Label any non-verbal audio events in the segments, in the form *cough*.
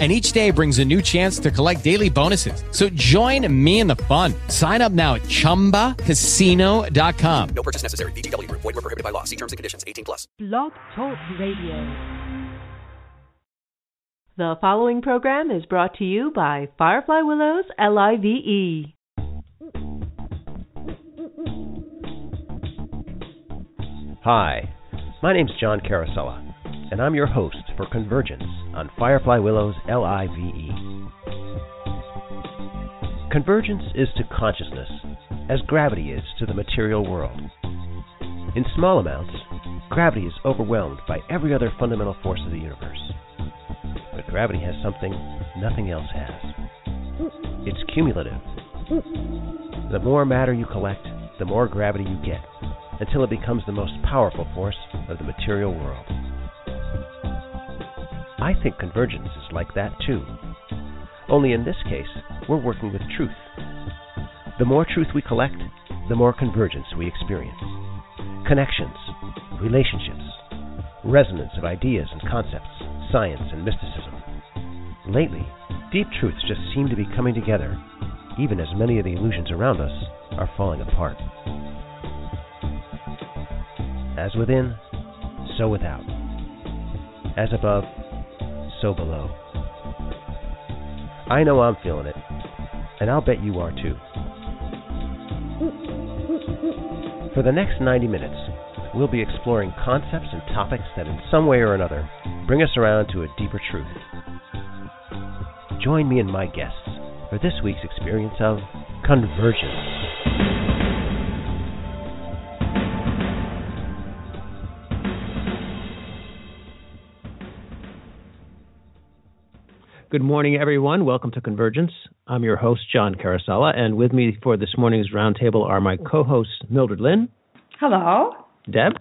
and each day brings a new chance to collect daily bonuses. So join me in the fun. Sign up now at ChumbaCasino.com. No purchase necessary. VGW. Void were prohibited by law. See terms and conditions. 18 plus. Blog Talk Radio. The following program is brought to you by Firefly Willows L-I-V-E. Hi, my name's John Carosella, and I'm your host for Convergence on Firefly Willows LIVE. Convergence is to consciousness as gravity is to the material world. In small amounts, gravity is overwhelmed by every other fundamental force of the universe. But gravity has something nothing else has. It's cumulative. The more matter you collect, the more gravity you get, until it becomes the most powerful force of the material world. I think convergence is like that too. Only in this case, we're working with truth. The more truth we collect, the more convergence we experience. Connections, relationships, resonance of ideas and concepts, science and mysticism. Lately, deep truths just seem to be coming together, even as many of the illusions around us are falling apart. As within, so without. As above, so below. I know I'm feeling it, and I'll bet you are too. For the next 90 minutes, we'll be exploring concepts and topics that, in some way or another, bring us around to a deeper truth. Join me and my guests for this week's experience of convergence. Good morning, everyone. Welcome to Convergence. I'm your host, John Carosella, and with me for this morning's roundtable are my co-hosts, Mildred Lynn. Hello. Deb.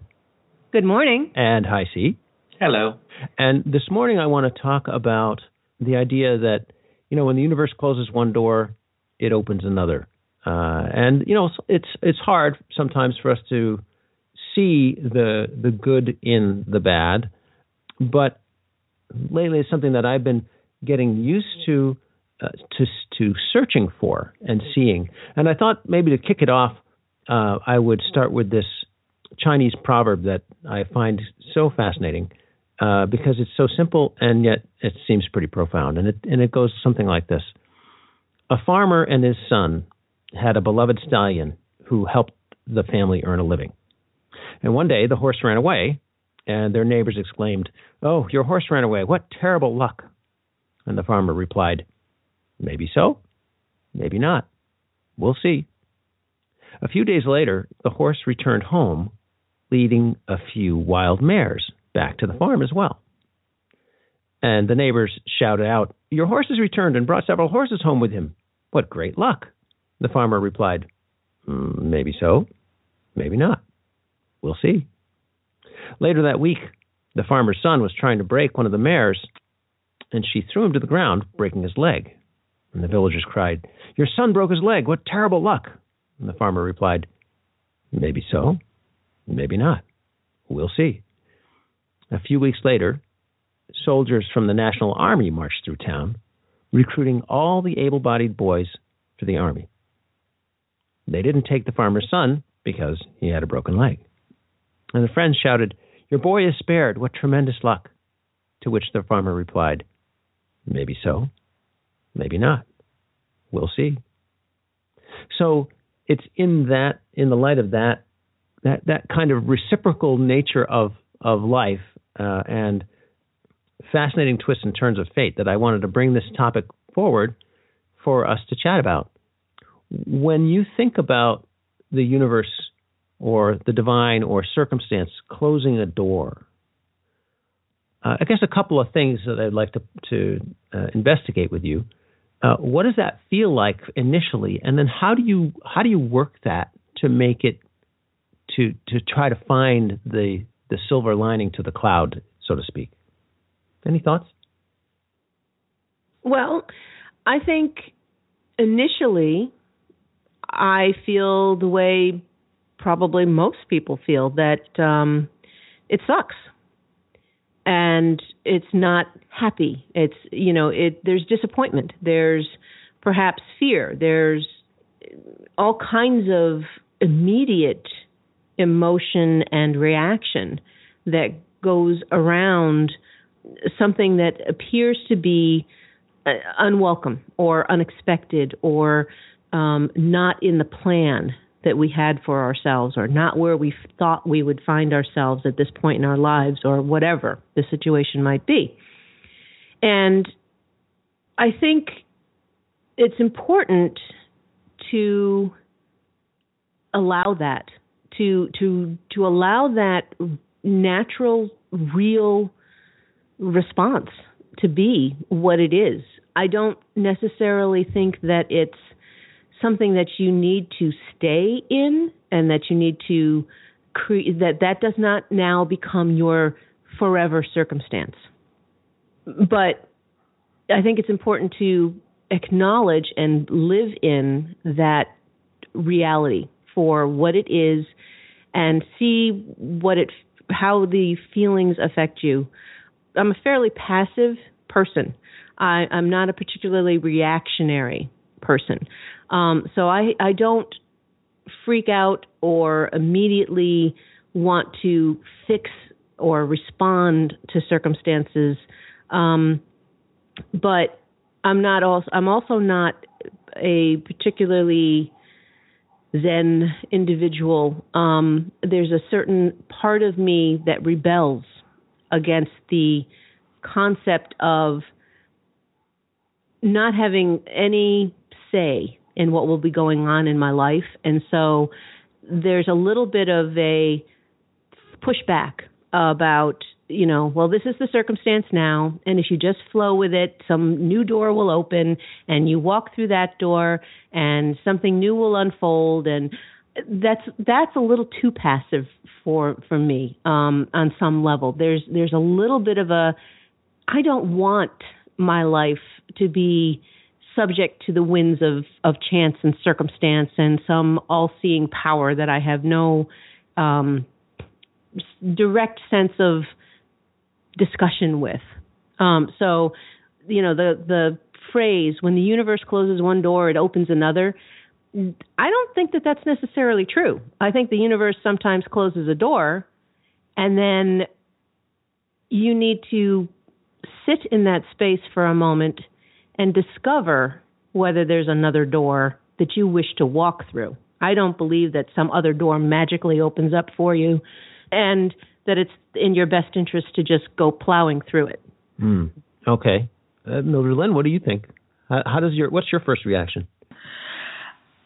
Good morning. And Hi C. Hello. And this morning I want to talk about the idea that, you know, when the universe closes one door, it opens another. Uh, and, you know, it's it's hard sometimes for us to see the the good in the bad, but lately it's something that I've been getting used to uh, to to searching for and seeing. And I thought maybe to kick it off, uh, I would start with this Chinese proverb that I find so fascinating uh, because it's so simple and yet it seems pretty profound. And it and it goes something like this: A farmer and his son had a beloved stallion who helped the family earn a living. And one day the horse ran away, and their neighbors exclaimed, "Oh, your horse ran away! What terrible luck!" And the farmer replied, Maybe so, maybe not. We'll see. A few days later, the horse returned home, leading a few wild mares back to the farm as well. And the neighbors shouted out, Your horse has returned and brought several horses home with him. What great luck! The farmer replied, mm, Maybe so, maybe not. We'll see. Later that week, the farmer's son was trying to break one of the mares and she threw him to the ground, breaking his leg. And the villagers cried, Your son broke his leg. What terrible luck. And the farmer replied, Maybe so, maybe not. We'll see. A few weeks later, soldiers from the National Army marched through town, recruiting all the able bodied boys for the army. They didn't take the farmer's son because he had a broken leg. And the friends shouted, Your boy is spared. What tremendous luck. To which the farmer replied, Maybe so, maybe not. We'll see. So it's in that, in the light of that, that that kind of reciprocal nature of of life uh, and fascinating twists and turns of fate that I wanted to bring this topic forward for us to chat about. When you think about the universe or the divine or circumstance closing a door, uh, I guess a couple of things that I'd like to to uh, investigate with you. Uh, what does that feel like initially, and then how do you how do you work that to make it to to try to find the the silver lining to the cloud, so to speak. Any thoughts? Well, I think initially I feel the way probably most people feel that um, it sucks and it's not happy. It's you know it. There's disappointment. There's perhaps fear. There's all kinds of immediate emotion and reaction that goes around something that appears to be uh, unwelcome or unexpected or um, not in the plan that we had for ourselves or not where we thought we would find ourselves at this point in our lives or whatever the situation might be. And I think it's important to allow that to to to allow that natural real response to be what it is. I don't necessarily think that it's something that you need to stay in and that you need to create that that does not now become your forever circumstance. But I think it's important to acknowledge and live in that reality for what it is and see what it how the feelings affect you. I'm a fairly passive person. I, I'm not a particularly reactionary person. Um, so I, I don't freak out or immediately want to fix or respond to circumstances. Um, but I'm not also I'm also not a particularly Zen individual. Um, there's a certain part of me that rebels against the concept of not having any say in what will be going on in my life. And so there's a little bit of a pushback about, you know, well, this is the circumstance now. And if you just flow with it, some new door will open and you walk through that door and something new will unfold. And that's, that's a little too passive for, for me, um, on some level. There's, there's a little bit of a, I don't want my life to be subject to the winds of, of chance and circumstance and some all seeing power that I have no um, direct sense of discussion with. Um, so, you know, the, the phrase, when the universe closes one door, it opens another. I don't think that that's necessarily true. I think the universe sometimes closes a door and then you need to sit in that space for a moment and discover whether there's another door that you wish to walk through. I don't believe that some other door magically opens up for you and that it's in your best interest to just go plowing through it. Mm. Okay. Uh, Mildred Lynn, what do you think? How, how, does your what's your first reaction?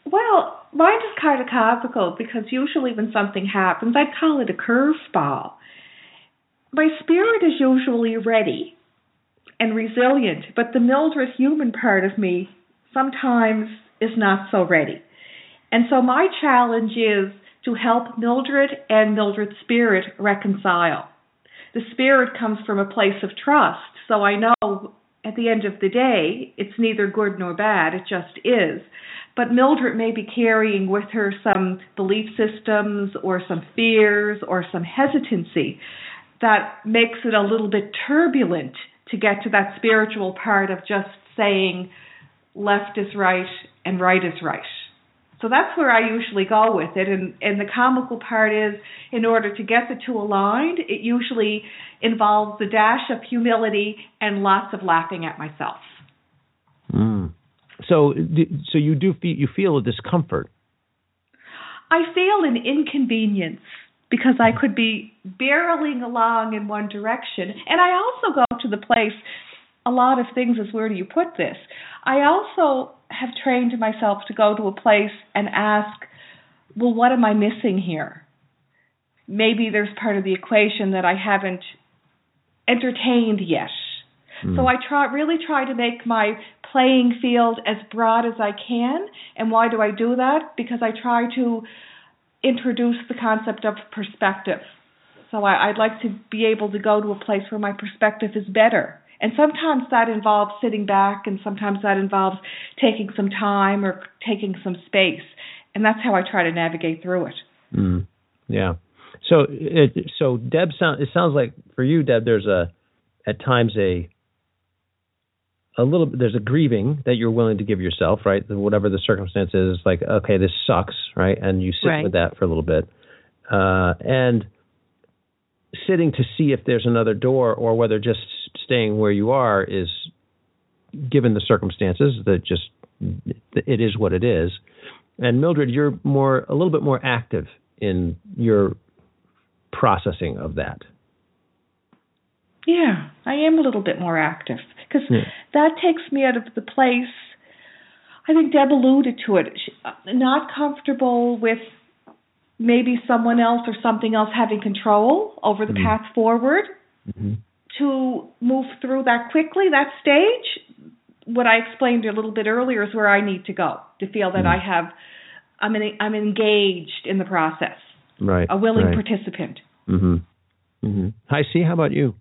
Well, mine is kind of comical because usually when something happens, I'd call it a curveball. My spirit is usually ready and resilient, but the Mildred human part of me sometimes is not so ready. And so my challenge is to help Mildred and Mildred's spirit reconcile. The spirit comes from a place of trust, so I know at the end of the day it's neither good nor bad, it just is. But Mildred may be carrying with her some belief systems or some fears or some hesitancy that makes it a little bit turbulent to get to that spiritual part of just saying left is right and right is right. So that's where I usually go with it. And, and the comical part is, in order to get the two aligned, it usually involves a dash of humility and lots of laughing at myself. Mm. So, so you do feel you feel a discomfort. I feel an inconvenience because I could be barreling along in one direction. And I also go to the place, a lot of things is where do you put this? I also have trained myself to go to a place and ask, well, what am I missing here? Maybe there's part of the equation that I haven't entertained yet. Mm. So I try really try to make my playing field as broad as I can. And why do I do that? Because I try to introduce the concept of perspective. So I, I'd like to be able to go to a place where my perspective is better. And sometimes that involves sitting back, and sometimes that involves taking some time or taking some space. And that's how I try to navigate through it. Mm, yeah. So it, so Deb sound it sounds like for you, Deb, there's a at times a a little bit there's a grieving that you're willing to give yourself, right? Whatever the circumstance is, like okay, this sucks, right? And you sit right. with that for a little bit, uh, and sitting to see if there's another door or whether just staying where you are is given the circumstances that just it is what it is. And Mildred, you're more a little bit more active in your processing of that. Yeah, I am a little bit more active because yeah. that takes me out of the place. I think Deb alluded to it. She, not comfortable with maybe someone else or something else having control over the mm-hmm. path forward. Mm-hmm. To move through that quickly, that stage, what I explained a little bit earlier is where I need to go to feel that mm-hmm. I have, I'm in, I'm engaged in the process. Right. A willing right. participant. Mm-hmm. Mm-hmm. Hi, C. How about you?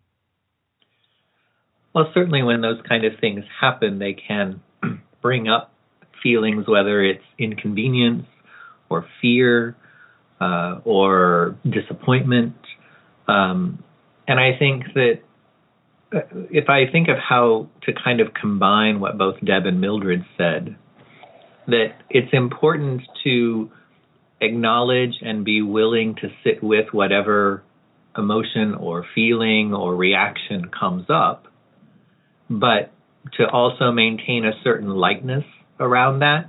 Well, certainly when those kind of things happen, they can *clears throat* bring up feelings, whether it's inconvenience or fear uh, or disappointment. Um, and I think that uh, if I think of how to kind of combine what both Deb and Mildred said, that it's important to acknowledge and be willing to sit with whatever emotion or feeling or reaction comes up but to also maintain a certain lightness around that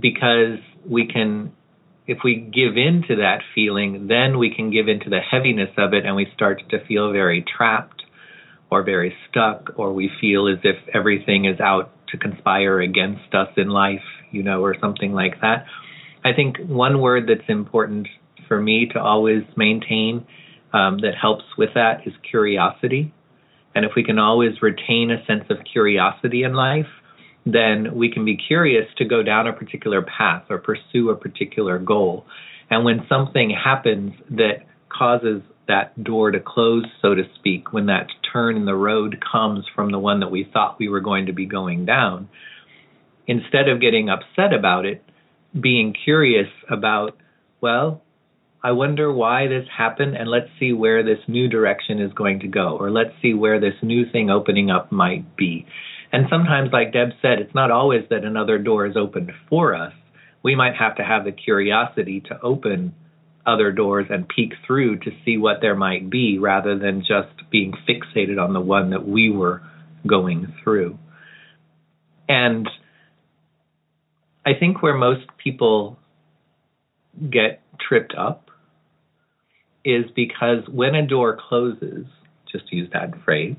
because we can if we give in to that feeling then we can give into the heaviness of it and we start to feel very trapped or very stuck or we feel as if everything is out to conspire against us in life you know or something like that. I think one word that's important for me to always maintain um, that helps with that is curiosity and if we can always retain a sense of curiosity in life, then we can be curious to go down a particular path or pursue a particular goal. And when something happens that causes that door to close, so to speak, when that turn in the road comes from the one that we thought we were going to be going down, instead of getting upset about it, being curious about, well, I wonder why this happened, and let's see where this new direction is going to go, or let's see where this new thing opening up might be. And sometimes, like Deb said, it's not always that another door is opened for us. We might have to have the curiosity to open other doors and peek through to see what there might be rather than just being fixated on the one that we were going through. And I think where most people get tripped up is because when a door closes, just to use that phrase,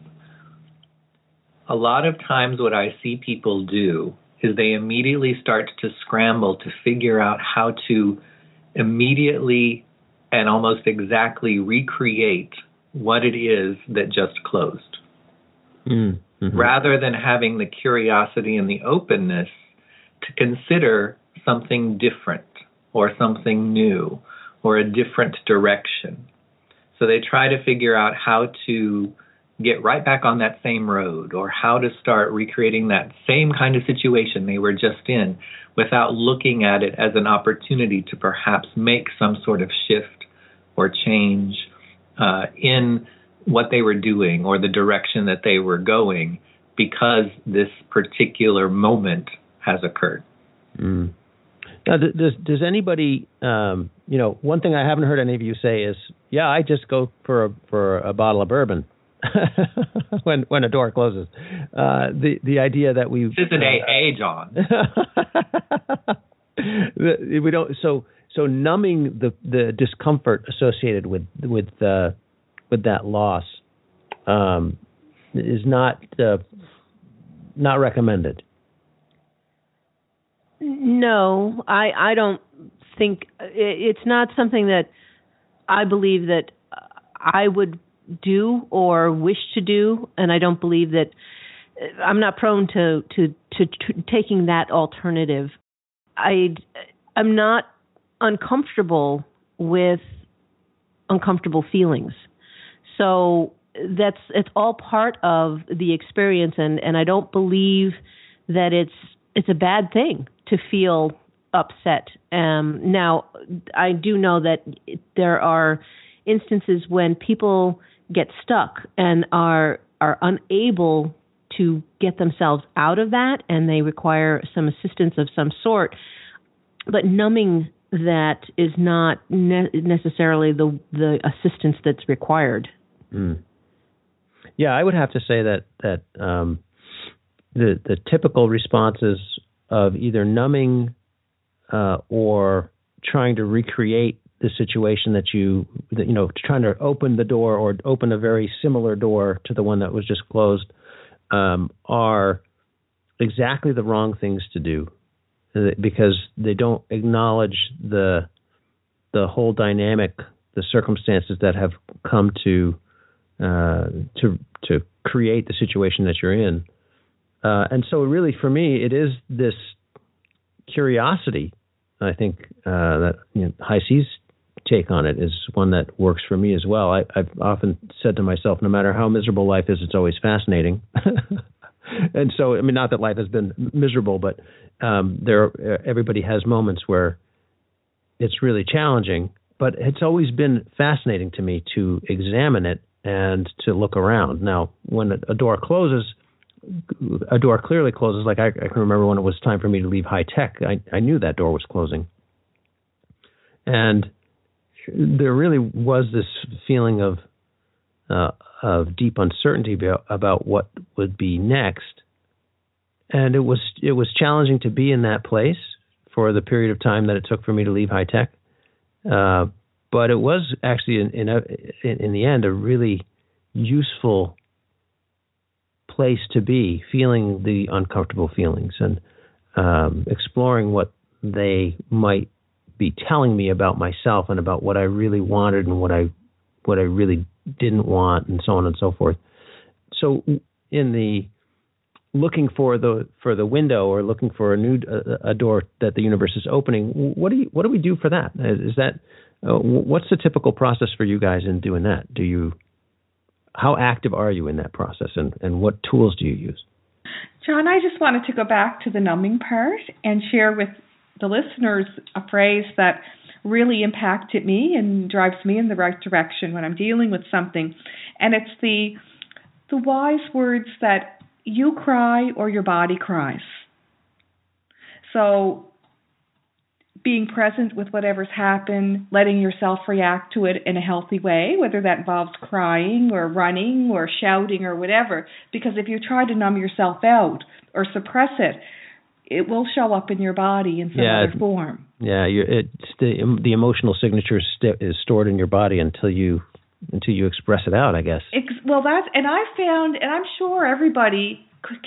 a lot of times what I see people do is they immediately start to scramble to figure out how to immediately and almost exactly recreate what it is that just closed. Mm-hmm. Rather than having the curiosity and the openness to consider something different or something new or a different direction. So they try to figure out how to get right back on that same road or how to start recreating that same kind of situation they were just in without looking at it as an opportunity to perhaps make some sort of shift or change uh, in what they were doing or the direction that they were going because this particular moment has occurred. Mm. Now, does does anybody, um, you know, one thing I haven't heard any of you say is, yeah, I just go for a, for a bottle of bourbon *laughs* when when a door closes. Uh, the the idea that we this is an AA, John. *laughs* we don't so so numbing the the discomfort associated with with uh, with that loss um, is not uh, not recommended. No, I I don't think it's not something that I believe that I would do or wish to do, and I don't believe that I'm not prone to to to, to taking that alternative. I I'm not uncomfortable with uncomfortable feelings. So that's it's all part of the experience and and I don't believe that it's it's a bad thing to feel upset. Um now I do know that there are instances when people get stuck and are are unable to get themselves out of that and they require some assistance of some sort but numbing that is not ne- necessarily the the assistance that's required mm. yeah i would have to say that that um, the the typical responses of either numbing uh, or trying to recreate the situation that you that, you know trying to open the door or open a very similar door to the one that was just closed um, are exactly the wrong things to do uh, because they don't acknowledge the the whole dynamic, the circumstances that have come to uh, to to create the situation that you're in. Uh, and so, really, for me, it is this curiosity. I think uh, that you know, HiC's take on it is one that works for me as well. I, have often said to myself, no matter how miserable life is, it's always fascinating. *laughs* and so, I mean, not that life has been miserable, but um, there, everybody has moments where it's really challenging. But it's always been fascinating to me to examine it and to look around. Now, when a door closes, a door clearly closes. Like I, I can remember when it was time for me to leave high tech, I, I knew that door was closing. And there really was this feeling of uh, of deep uncertainty about, what would be next, and it was it was challenging to be in that place for the period of time that it took for me to leave high tech. Uh, but it was actually in in, a, in in the end a really useful place to be, feeling the uncomfortable feelings and um, exploring what they might be telling me about myself and about what I really wanted and what I what I really didn't want and so on and so forth. So in the looking for the for the window or looking for a new a, a door that the universe is opening, what do you what do we do for that? Is that uh, what's the typical process for you guys in doing that? Do you how active are you in that process and, and what tools do you use? John, I just wanted to go back to the numbing part and share with the listeners a phrase that really impacted me and drives me in the right direction when I'm dealing with something. And it's the the wise words that you cry or your body cries. So being present with whatever's happened, letting yourself react to it in a healthy way, whether that involves crying or running or shouting or whatever. Because if you try to numb yourself out or suppress it, it will show up in your body in some yeah, other form. Yeah, it's the the emotional signature st- is stored in your body until you until you express it out. I guess. Ex- well, that's and I found, and I'm sure everybody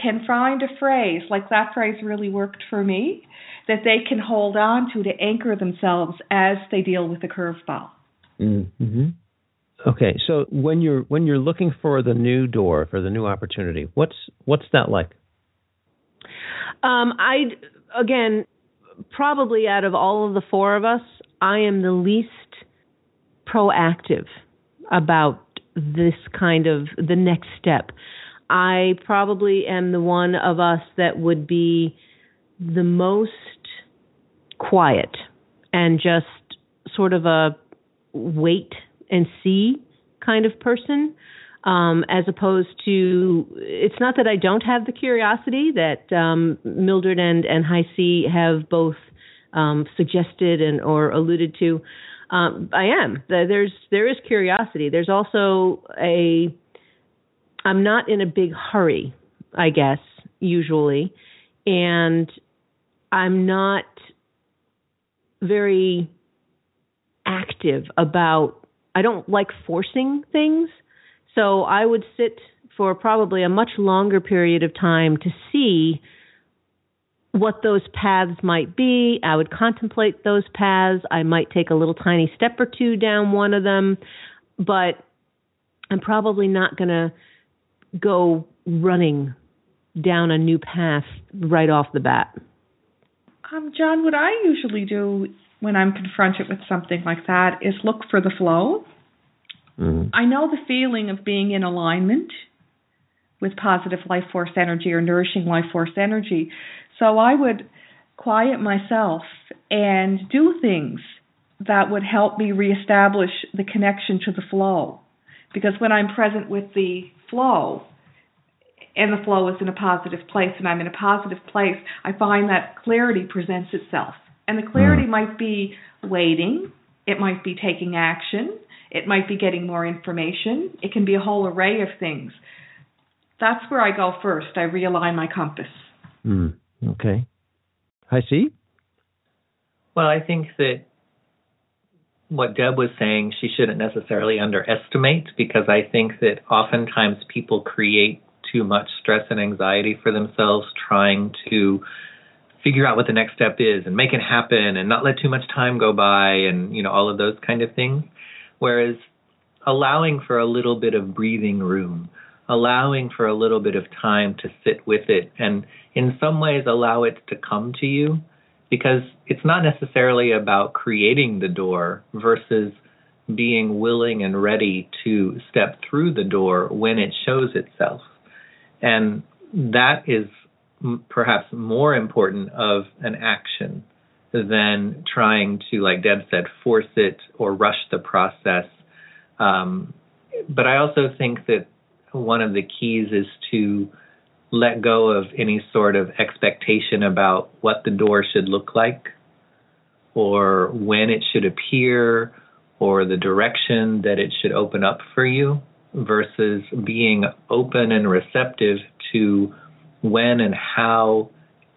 can find a phrase like that phrase really worked for me that they can hold on to to anchor themselves as they deal with the curveball. Mm-hmm. Okay, so when you're when you're looking for the new door for the new opportunity, what's what's that like? Um, I again, probably out of all of the four of us, I am the least proactive about this kind of the next step. I probably am the one of us that would be the most quiet and just sort of a wait and see kind of person um, as opposed to it's not that I don't have the curiosity that um, Mildred and and HiC have both um, suggested and or alluded to. Um, I am there's there is curiosity. There's also a I'm not in a big hurry, I guess usually, and I'm not very active about. I don't like forcing things. So I would sit for probably a much longer period of time to see what those paths might be. I would contemplate those paths. I might take a little tiny step or two down one of them, but I'm probably not going to go running down a new path right off the bat. Um, John, what I usually do when I'm confronted with something like that is look for the flow Mm-hmm. I know the feeling of being in alignment with positive life force energy or nourishing life force energy. So I would quiet myself and do things that would help me reestablish the connection to the flow. Because when I'm present with the flow, and the flow is in a positive place, and I'm in a positive place, I find that clarity presents itself. And the clarity mm. might be waiting, it might be taking action, it might be getting more information, it can be a whole array of things. That's where I go first. I realign my compass. Mm. Okay. I see. Well, I think that what Deb was saying, she shouldn't necessarily underestimate because I think that oftentimes people create too much stress and anxiety for themselves trying to figure out what the next step is and make it happen and not let too much time go by and you know all of those kind of things whereas allowing for a little bit of breathing room allowing for a little bit of time to sit with it and in some ways allow it to come to you because it's not necessarily about creating the door versus being willing and ready to step through the door when it shows itself. And that is perhaps more important of an action than trying to, like Deb said, force it or rush the process. Um, but I also think that one of the keys is to let go of any sort of expectation about what the door should look like or when it should appear or the direction that it should open up for you versus being open and receptive to when and how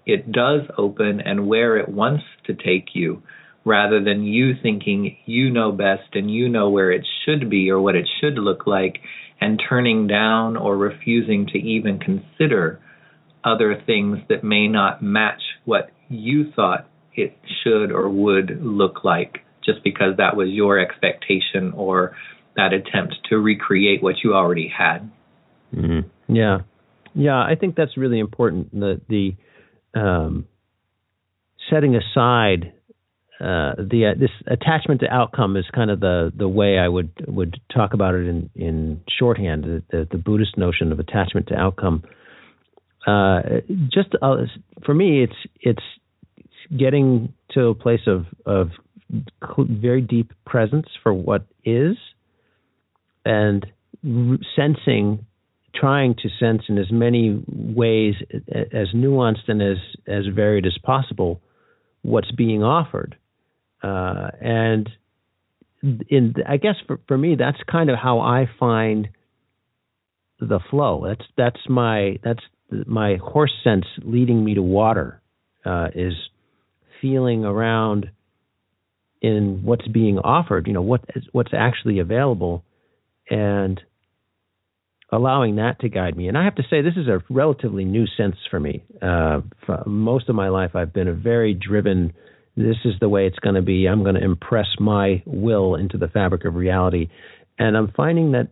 it does open and where it wants to take you rather than you thinking you know best and you know where it should be or what it should look like and turning down or refusing to even consider other things that may not match what you thought it should or would look like just because that was your expectation or that attempt to recreate what you already had. Mm-hmm. Yeah, yeah, I think that's really important. The the um, setting aside uh, the uh, this attachment to outcome is kind of the the way I would would talk about it in in shorthand. The, the, the Buddhist notion of attachment to outcome. Uh, just uh, for me, it's it's getting to a place of of very deep presence for what is, and sensing, trying to sense in as many ways as nuanced and as as varied as possible what's being offered uh, and in I guess for for me that's kind of how I find the flow. That's that's my that's my horse sense leading me to water uh, is feeling around in what's being offered. You know what is, what's actually available, and allowing that to guide me. And I have to say, this is a relatively new sense for me. Uh, for most of my life, I've been a very driven this is the way it's going to be. I'm going to impress my will into the fabric of reality. And I'm finding that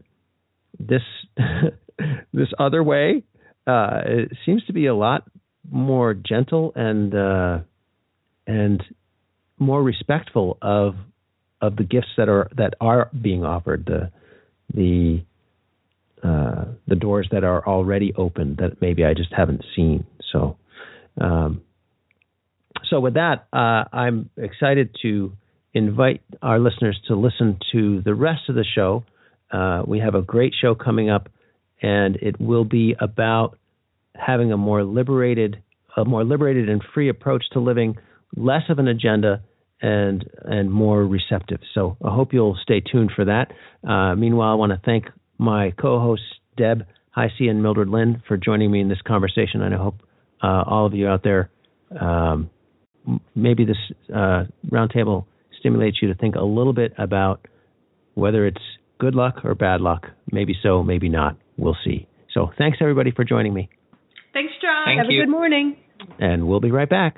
this *laughs* this other way uh, seems to be a lot more gentle and uh, and more respectful of of the gifts that are that are being offered the the uh, the doors that are already open that maybe I just haven't seen. So um, so, with that, uh, I'm excited to invite our listeners to listen to the rest of the show. Uh, we have a great show coming up, and it will be about having a more liberated, a more liberated and free approach to living, less of an agenda, and and more receptive. So, I hope you'll stay tuned for that. Uh, meanwhile, I want to thank my co-hosts Deb Hisey and Mildred Lynn for joining me in this conversation, and I hope uh, all of you out there. Um, maybe this uh, roundtable stimulates you to think a little bit about whether it's good luck or bad luck. Maybe so, maybe not. We'll see. So thanks everybody for joining me. Thanks, John. Thank Have you. a good morning. And we'll be right back.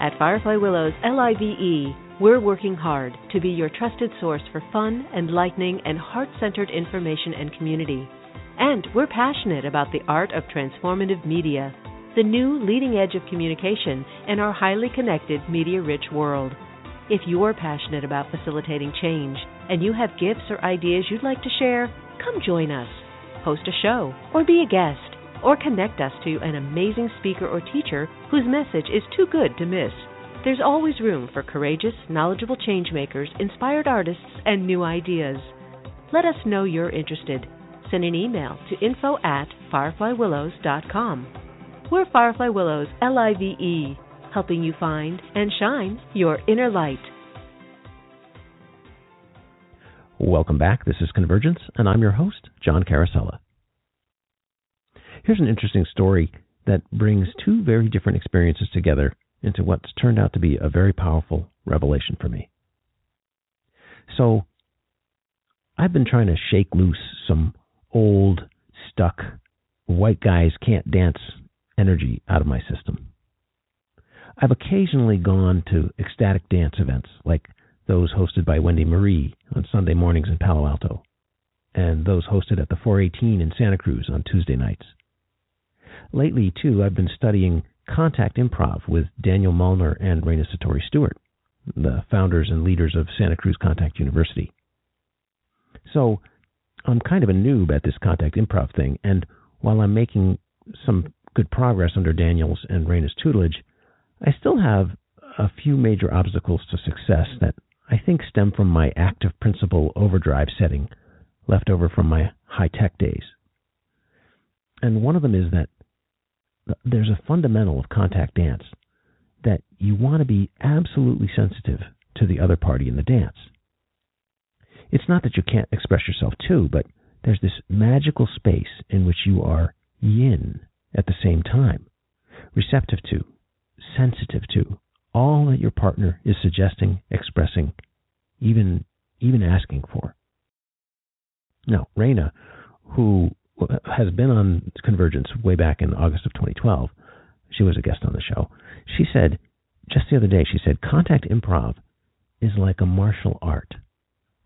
At Firefly Willows LIVE, we're working hard to be your trusted source for fun, enlightening, and heart centered information and community. And we're passionate about the art of transformative media the new leading edge of communication in our highly connected, media rich world. If you're passionate about facilitating change, and you have gifts or ideas you'd like to share, come join us. Host a show, or be a guest, or connect us to an amazing speaker or teacher whose message is too good to miss. There's always room for courageous, knowledgeable changemakers, inspired artists, and new ideas. Let us know you're interested. Send an email to info at fireflywillows.com. We're Firefly Willows, L I V E, helping you find and shine your inner light. Welcome back. This is Convergence, and I'm your host, John Carosella. Here's an interesting story that brings two very different experiences together into what's turned out to be a very powerful revelation for me. So, I've been trying to shake loose some old, stuck, white guys can't dance energy out of my system. I've occasionally gone to ecstatic dance events like those hosted by Wendy Marie on Sunday mornings in Palo Alto, and those hosted at the 418 in Santa Cruz on Tuesday nights. Lately, too, I've been studying contact improv with Daniel Mullner and Raina Satori Stewart, the founders and leaders of Santa Cruz Contact University. So, I'm kind of a noob at this contact improv thing, and while I'm making some good progress under Daniel's and Raina's tutelage, I still have a few major obstacles to success that I think stem from my active principle overdrive setting left over from my high tech days. And one of them is that there's a fundamental of contact dance that you want to be absolutely sensitive to the other party in the dance. It's not that you can't express yourself too, but there's this magical space in which you are yin at the same time, receptive to, sensitive to all that your partner is suggesting, expressing, even even asking for. Now, Raina, who has been on Convergence way back in August of 2012. She was a guest on the show. She said, just the other day, she said, contact improv is like a martial art,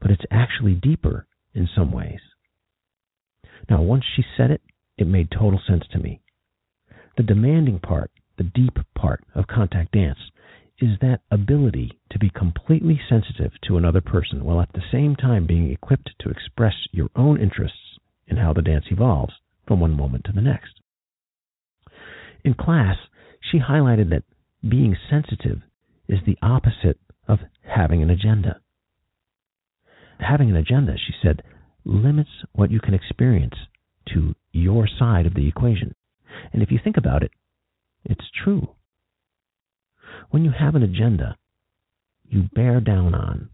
but it's actually deeper in some ways. Now, once she said it, it made total sense to me. The demanding part, the deep part of contact dance, is that ability to be completely sensitive to another person while at the same time being equipped to express your own interests in how the dance evolves from one moment to the next. In class, she highlighted that being sensitive is the opposite of having an agenda. Having an agenda, she said, limits what you can experience to your side of the equation. And if you think about it, it's true. When you have an agenda, you bear down on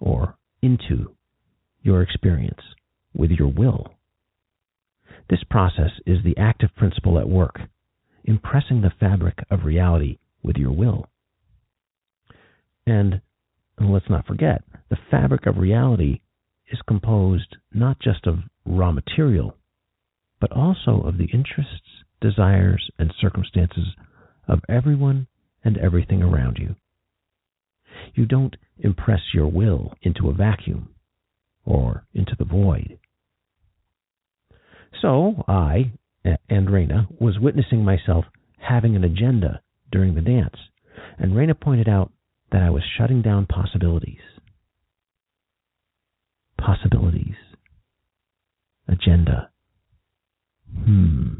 or into your experience with your will. This process is the active principle at work, impressing the fabric of reality with your will. And let's not forget, the fabric of reality is composed not just of raw material, but also of the interests, desires, and circumstances of everyone and everything around you. You don't impress your will into a vacuum or into the void. So I, and Raina, was witnessing myself having an agenda during the dance, and Raina pointed out that I was shutting down possibilities. Possibilities. Agenda. Hmm.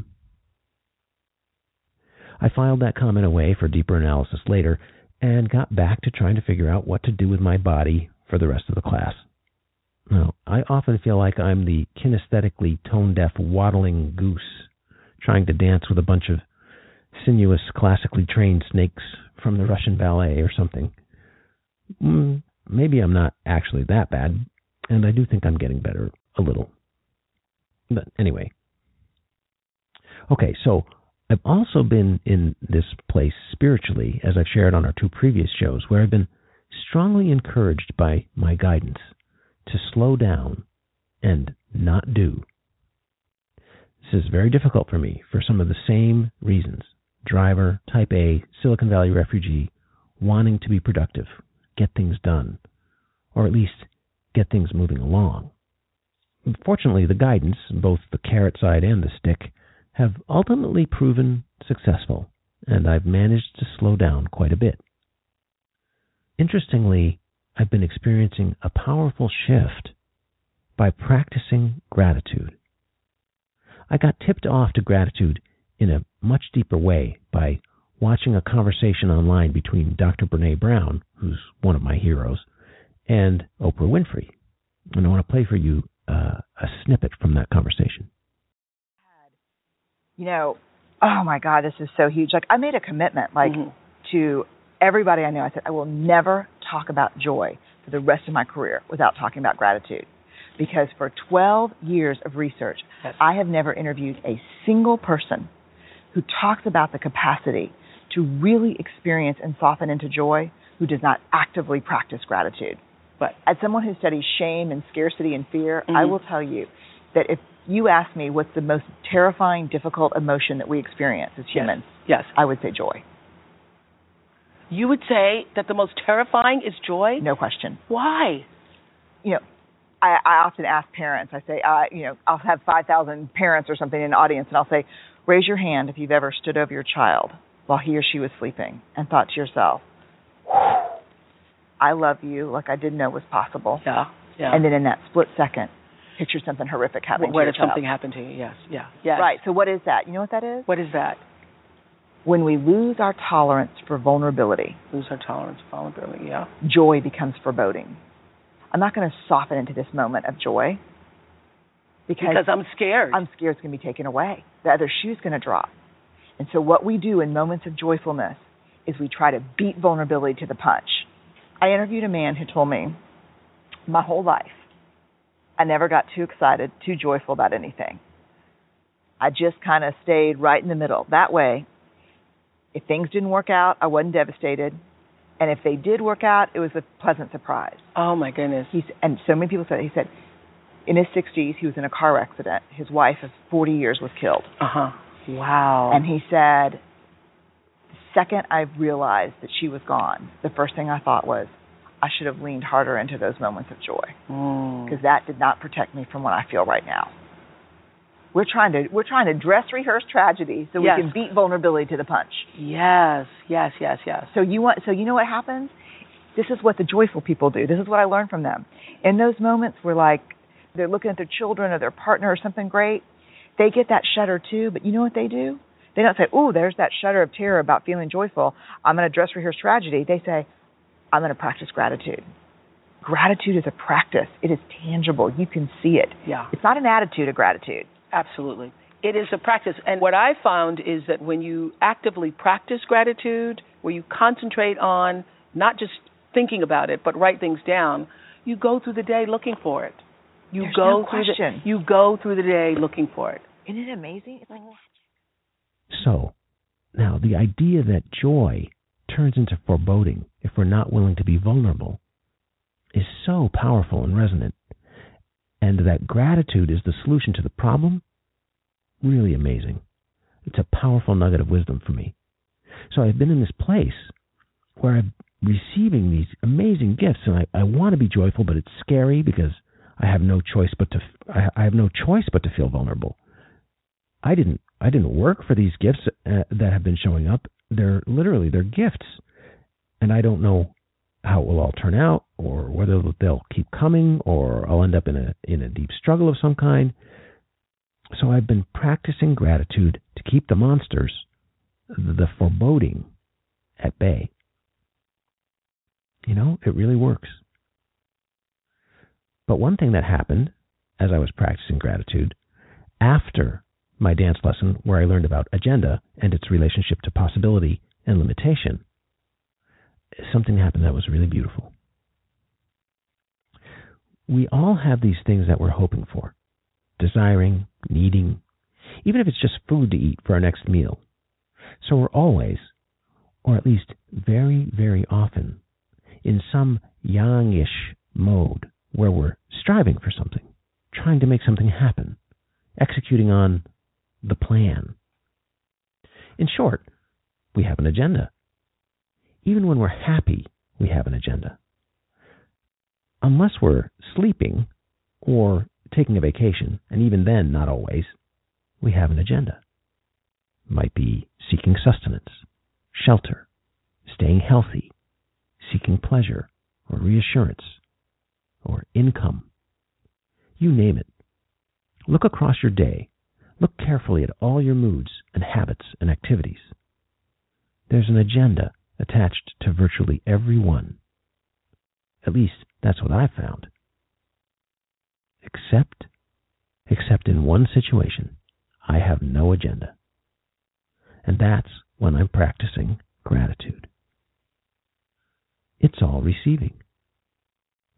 I filed that comment away for deeper analysis later and got back to trying to figure out what to do with my body for the rest of the class. No, I often feel like I'm the kinesthetically tone deaf waddling goose trying to dance with a bunch of sinuous, classically trained snakes from the Russian ballet or something. Mm, maybe I'm not actually that bad, and I do think I'm getting better a little. But anyway. Okay, so I've also been in this place spiritually, as I've shared on our two previous shows, where I've been strongly encouraged by my guidance to slow down and not do. This is very difficult for me for some of the same reasons. Driver, type A, Silicon Valley refugee, wanting to be productive, get things done, or at least get things moving along. Fortunately, the guidance, both the carrot side and the stick, have ultimately proven successful, and I've managed to slow down quite a bit. Interestingly, I've been experiencing a powerful shift by practicing gratitude. I got tipped off to gratitude in a much deeper way by watching a conversation online between Dr. Brene Brown, who's one of my heroes, and Oprah Winfrey. And I want to play for you uh, a snippet from that conversation. You know, oh my God, this is so huge. Like, I made a commitment, like, Mm-hmm. to everybody I know. I said, I will never talk about joy for the rest of my career without talking about gratitude. Because for 12 years of research, Yes. I have never interviewed a single person who talks about the capacity to really experience and soften into joy who does not actively practice gratitude. But As someone who studies shame and scarcity and fear, I Mhm. will tell you that if you ask me what's the most terrifying, difficult emotion that we experience as humans, yes, I would say joy. You would say that the most terrifying is joy. No question. Why? You know, I, I often ask parents, I say, uh, you know, I'll have 5,000 parents or something in the audience, and I'll say, raise your hand if you've ever stood over your child while he or she was sleeping and thought to yourself, I love you like I didn't know was possible. Yeah, yeah. And then in that split second, picture something horrific happening where to your child. something happened to you? Yes, yeah, yes. Right. So what is that? You know what that is? What is that? When we lose our tolerance for vulnerability, Lose our tolerance, for vulnerability. Yeah. joy becomes foreboding. I'm not going to soften into this moment of joy because, Because I'm scared. I'm scared it's going to be taken away. The other shoe's going to drop. And so what we do in moments of joyfulness is we try to beat vulnerability to the punch. I interviewed a man who told me my whole life I never got too excited, too joyful about anything. I just kind of stayed right in the middle. That way, if things didn't work out, I wasn't devastated. And if they did work out, it was a pleasant surprise. oh my goodness. He's and so many people said he said in his 60s he was in a car accident. His wife of 40 years was killed. Uh huh. Wow. And he said the second I realized that she was gone, the first thing I thought was I should have leaned harder into those moments of joy Mm. because that did not protect me from what I feel right now. We're trying to we're trying to dress rehearse tragedy so Yes. we can beat vulnerability to the punch. Yes, yes, yes, yes. So you want so you know what happens? This is what the joyful people do. This is what I learned from them. In those moments where like they're looking at their children or their partner or something great, they get that shudder too, but you know what they do? They don't say, "Oh, there's that shudder of terror about feeling joyful. I'm going to dress rehearse tragedy." They say, "I'm going to practice gratitude." Gratitude is a practice. It is tangible. You can see it. Yeah. It's not an attitude of gratitude. Absolutely. It is a practice. And what I found is that when you actively practice gratitude, where you concentrate on not just thinking about it, but write things down, you go through the day looking for it. You There's go no through question. the you go through the day looking for it. Isn't it amazing? It's like mm-hmm. So, now the idea that joy turns into foreboding if we're not willing to be vulnerable is so powerful and resonant. And that gratitude is the solution to the problem, really amazing. It's a powerful nugget of wisdom for me. So I've been in this place where I'm receiving these amazing gifts, and I, I want to be joyful, but it's scary because I have no choice but to I, I have no choice but to feel vulnerable. I didn't I didn't work for these gifts uh, that have been showing up. They're literally they're gifts, and I don't know how it will all turn out, or whether they'll keep coming, or I'll end up in a in a deep struggle of some kind. So I've been practicing gratitude to keep the monsters, the foreboding, at bay. You know, it really works. But one thing that happened as I was practicing gratitude after my dance lesson, where I learned about agenda and its relationship to possibility and limitation, something happened that was really beautiful. We all have these things that we're hoping for, desiring, needing, even if it's just food to eat for our next meal. So we're always, or at least very, very often, in some yangish mode where we're striving for something, trying to make something happen, executing on the plan. In short, we have an agenda. Even when we're happy, we have an agenda. Unless we're sleeping or taking a vacation, and even then, not always, we have an agenda. Might be seeking sustenance, shelter, staying healthy, seeking pleasure, or reassurance or income. You name it. Look across your day. Look carefully at all your moods and habits and activities. There's an agenda attached to virtually every one. At least that's what I've found. Except, except in one situation, I have no agenda. And that's when I'm practicing gratitude. It's all receiving.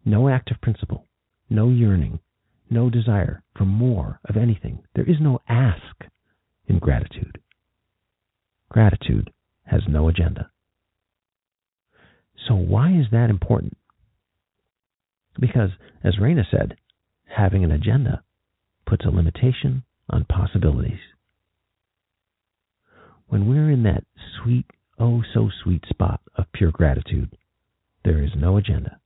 No active principle, no yearning, no desire for more of anything. There is no ask in gratitude. Gratitude has no agenda. So, why is that important? Because, as Raina said, having an agenda puts a limitation on possibilities. When we're in that sweet, oh so sweet spot of pure gratitude, there is no agenda,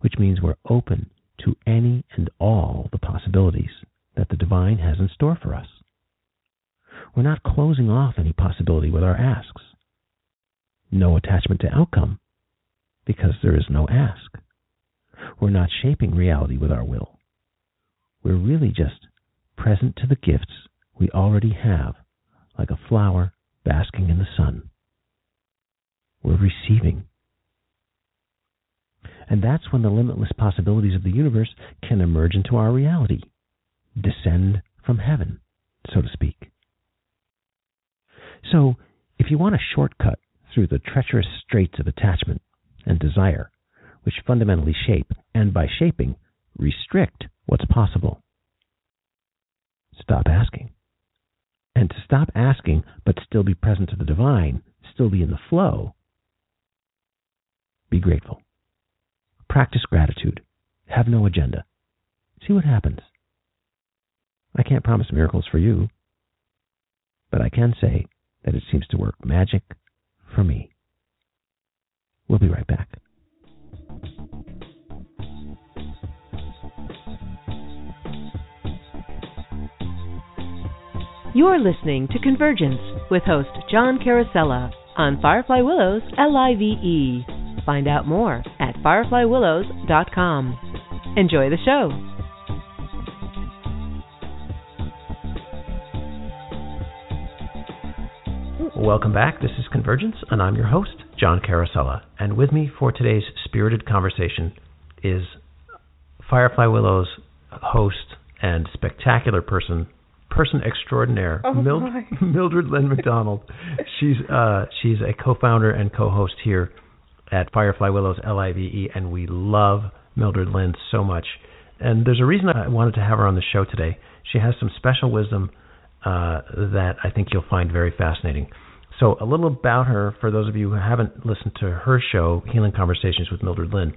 which means we're open to any and all the possibilities that the divine has in store for us. We're not closing off any possibility with our asks. No attachment to outcome because there is no ask. We're not shaping reality with our will. We're really just present to the gifts we already have, like a flower basking in the sun. We're receiving. And that's when the limitless possibilities of the universe can emerge into our reality, descend from heaven, so to speak. So, if you want a shortcut through the treacherous straits of attachment and desire, which fundamentally shape, and by shaping, restrict what's possible, stop asking. And to stop asking, but still be present to the divine, still be in the flow, be grateful. Practice gratitude. Have no agenda. See what happens. I can't promise miracles for you, but I can say that it seems to work magic for me. We'll be right back. You're listening to Convergence with host John Carosella on Firefly Willows LIVE. Find out more at fireflywillows.com. Enjoy the show. Welcome back. This is Convergence, and I'm your host, John Carosella. And with me for today's spirited conversation is Firefly Willow's host and spectacular person, person extraordinaire, Oh, Mild- *laughs* Mildred Lynn McDonald. *laughs* she's uh, she's a co-founder and co-host here at Firefly Willows LIVE, and we love Mildred Lynn so much. And there's a reason I wanted to have her on the show today. She has some special wisdom uh, that I think you'll find very fascinating. So, a little about her for those of you who haven't listened to her show, Healing Conversations with Mildred Lynn.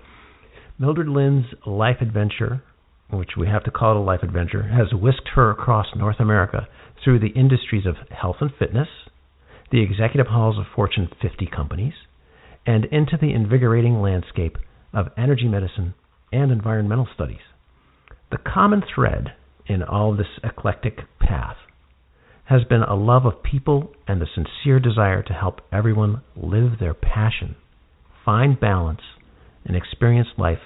Mildred Lynn's life adventure, which we have to call it a life adventure, has whisked her across North America through the industries of health and fitness, the executive halls of Fortune 50 companies, and into the invigorating landscape of energy medicine and environmental studies. The common thread in all this eclectic path has been a love of people and the sincere desire to help everyone live their passion, find balance, and experience life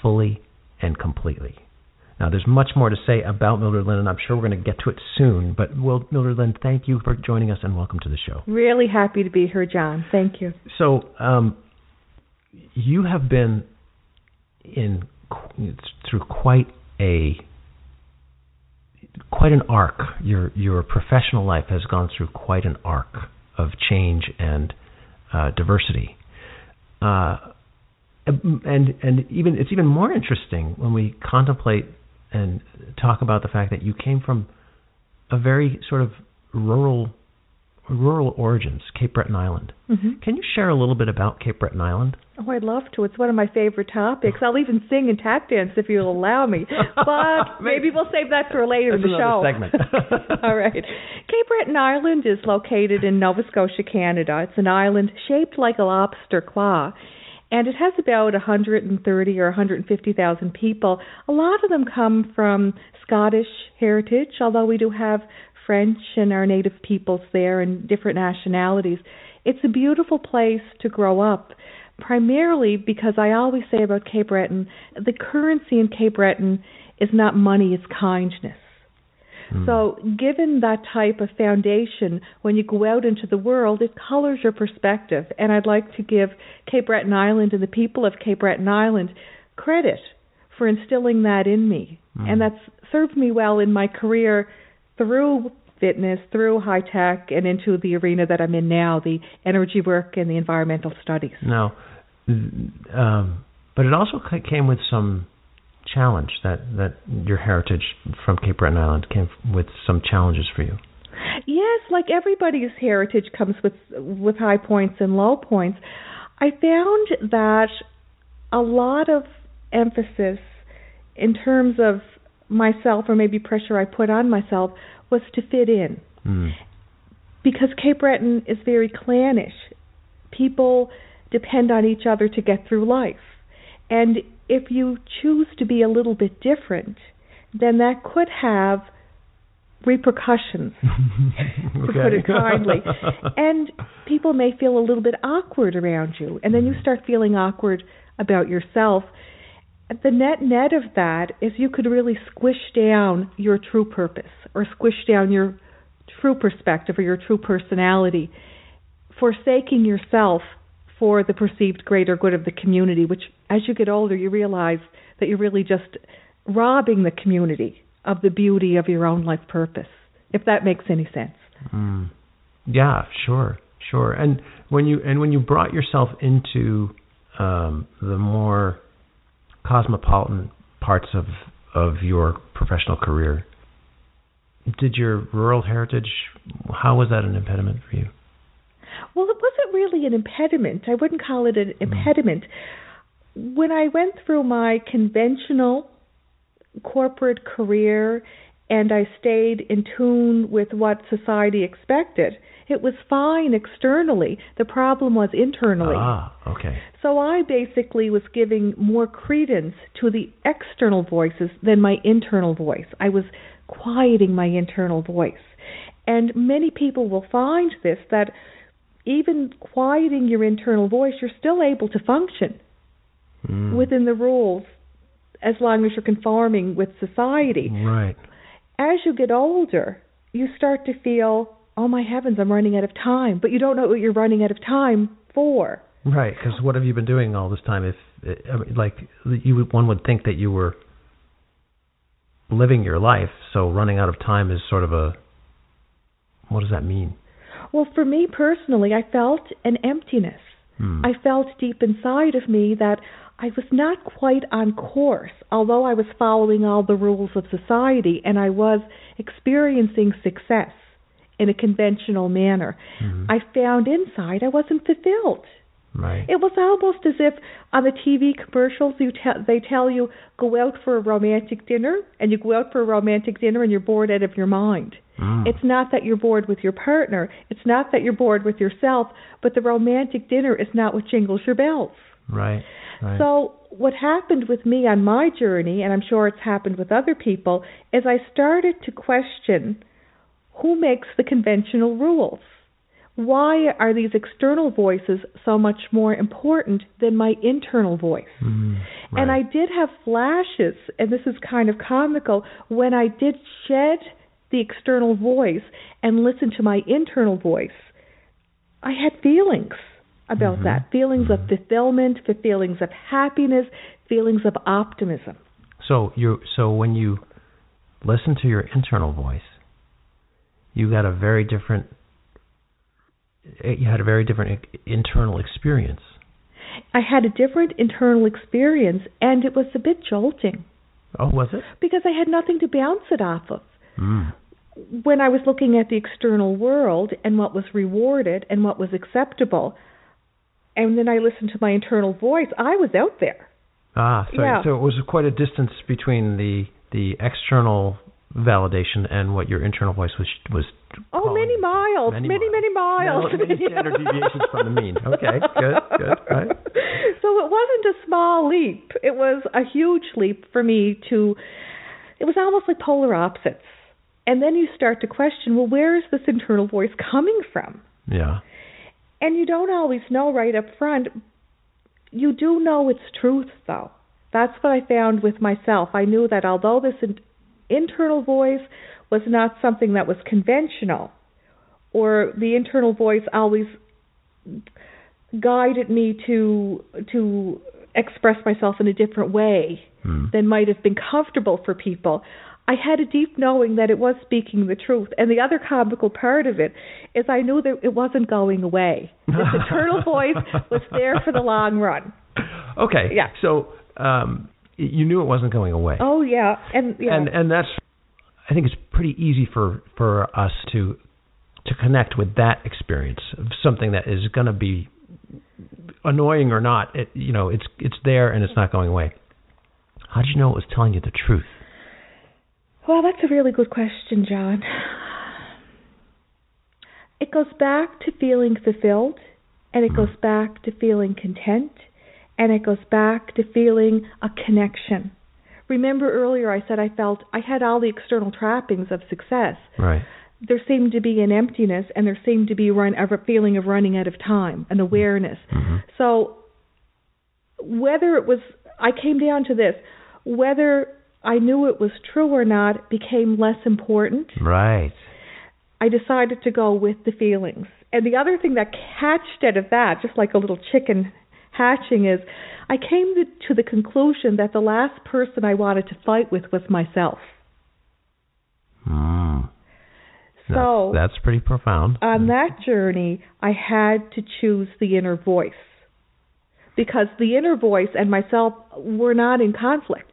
fully and completely. Now, there's much more to say about Mildred Lynn, and I'm sure we're going to get to it soon. But, well, Mildred Lynn, thank you for joining us and welcome to the show. Really happy to be here, John. Thank you. So, um, you have been in through quite a quite an arc. Your your professional life has gone through quite an arc of change and uh, diversity. Uh, and and even it's even more interesting when we contemplate and talk about the fact that you came from a very sort of rural rural origins, Cape Breton Island. Mm-hmm. Can you share a little bit about Cape Breton Island? Oh, I'd love to. It's one of my favorite topics. I'll even sing and tap dance if you'll allow me. *laughs* But maybe we'll save that for later That's in the show. segment. *laughs* All right. Cape Breton Island is located in Nova Scotia, Canada. It's an island shaped like a lobster claw. And it has about 130 or 150,000 people. A lot of them come from Scottish heritage, although we do have French and our native peoples there and different nationalities. It's a beautiful place to grow up. primarily because I always say about Cape Breton, the currency in Cape Breton is not money, it's kindness. Hmm. So, given that type of foundation, when you go out into the world, it colors your perspective. And I'd like to give Cape Breton Island and the people of Cape Breton Island credit for instilling that in me. Hmm. And that's served me well in my career through fitness, through high tech, and into the arena that I'm in now, the energy work and the environmental studies. Now, um, but it also came with some challenge that that your heritage from Cape Breton Island came with some challenges for you. Yes, like everybody's heritage comes with with high points and low points. I found that a lot of emphasis in terms of myself or maybe pressure I put on myself was to fit in. Mm. Because Cape Breton is very clannish. People depend on each other to get through life. And if you choose to be a little bit different, then that could have repercussions, *laughs* to put it kindly. *laughs* and people may feel a little bit awkward around you, and then you start feeling awkward about yourself. The net net of that is you could really squish down your true purpose or squish down your true perspective or your true personality, forsaking yourself for the perceived greater good of the community, which as you get older, you realize that you're really just robbing the community of the beauty of your own life purpose, if that makes any sense. Mm. Yeah, sure, sure. And when you and when you brought yourself into um, the more cosmopolitan parts of of your professional career, did your rural heritage? How was that an impediment for you? Well, it wasn't really an impediment. I wouldn't call it an mm. impediment. When I went through my conventional corporate career and I stayed in tune with what society expected, it was fine externally. The problem was internally. Ah, okay. So I basically was giving more credence to the external voices than my internal voice. I was quieting my internal voice. And many people will find this that even quieting your internal voice, you're still able to function Mm. within the rules as long as you're conforming with society. Right. As you get older, you start to feel, oh my heavens, I'm running out of time. But you don't know what you're running out of time for. Right, because what have you been doing all this time? If I mean, like you, would, one would think that you were living your life, so running out of time is sort of a. What does that mean? Well, for me personally, I felt an emptiness. Hmm. I felt deep inside of me that I was not quite on course, although I was following all the rules of society and I was experiencing success in a conventional manner. Mhm. I found inside I wasn't fulfilled. Right. It was almost as if on the TV commercials you te- they tell you go out for a romantic dinner and you go out for a romantic dinner and you're bored out of your mind. Mm. It's not that you're bored with your partner, it's not that you're bored with yourself, but the romantic dinner is not what jingles your bells. Right. Right. So, what happened with me on my journey, and I'm sure it's happened with other people, is I started to question who makes the conventional rules? Why are these external voices so much more important than my internal voice? Mm, And I did have flashes, and this is kind of comical, when I did shed the external voice and listen to my internal voice, I had feelings about Mhm. that feelings of fulfillment, feelings of happiness, feelings of optimism. So you so when you listen to your internal voice, you got a very different. eh, You had a very different internal experience. I had a different internal experience, and it was a bit jolting Oh, was it? because I had nothing to bounce it off of. Mm. when I was looking at the external world and what was rewarded and what was acceptable, and then I listened to my internal voice, I was out there. Ah, so Yeah. so it was quite a distance between the the external validation and what your internal voice was was. Oh, many miles, Many many, many, miles. Many standard *laughs* deviations from the mean. Okay, good, good, right. So it wasn't a small leap. It was a huge leap for me to. It was almost like polar opposites. And then you start to question, well, where is this internal voice coming from? Yeah. And you don't always know right up front. you do know it's truth, though. That's what I found with myself. I knew that although this in- internal voice was not something that was conventional, or the internal voice always guided me to to express myself in a different way Mm. than might have been comfortable for people. I had a deep knowing that it was speaking the truth. And the other comical part of it is I knew that it wasn't going away. This *laughs* internal voice was there for the long run. Okay. Yeah. So um, you knew it wasn't going away. Oh yeah, and yeah. and and that's I think it's pretty easy for for us to to connect with that experience of something that is going to be annoying or not. It you know it's it's there and it's not going away. How did you know it was telling you the truth? Well, that's a really good question, John. It goes back to feeling fulfilled, and it goes back to feeling content, and it goes back to feeling a connection. Remember earlier I said I felt I had all the external trappings of success. Right. There seemed to be an emptiness, and there seemed to be run, a feeling of running out of time, an awareness. Mm-hmm. So, whether it was, I came down to this whether I knew it was true or not became less important. Right. I decided to go with the feelings. And the other thing that hatched out of that, just like a little chicken hatching, is I came to, to the conclusion that the last person I wanted to fight with was myself. Mm. So that's, that's pretty profound. on that journey, I had to choose the inner voice because the inner voice and myself were not in conflict.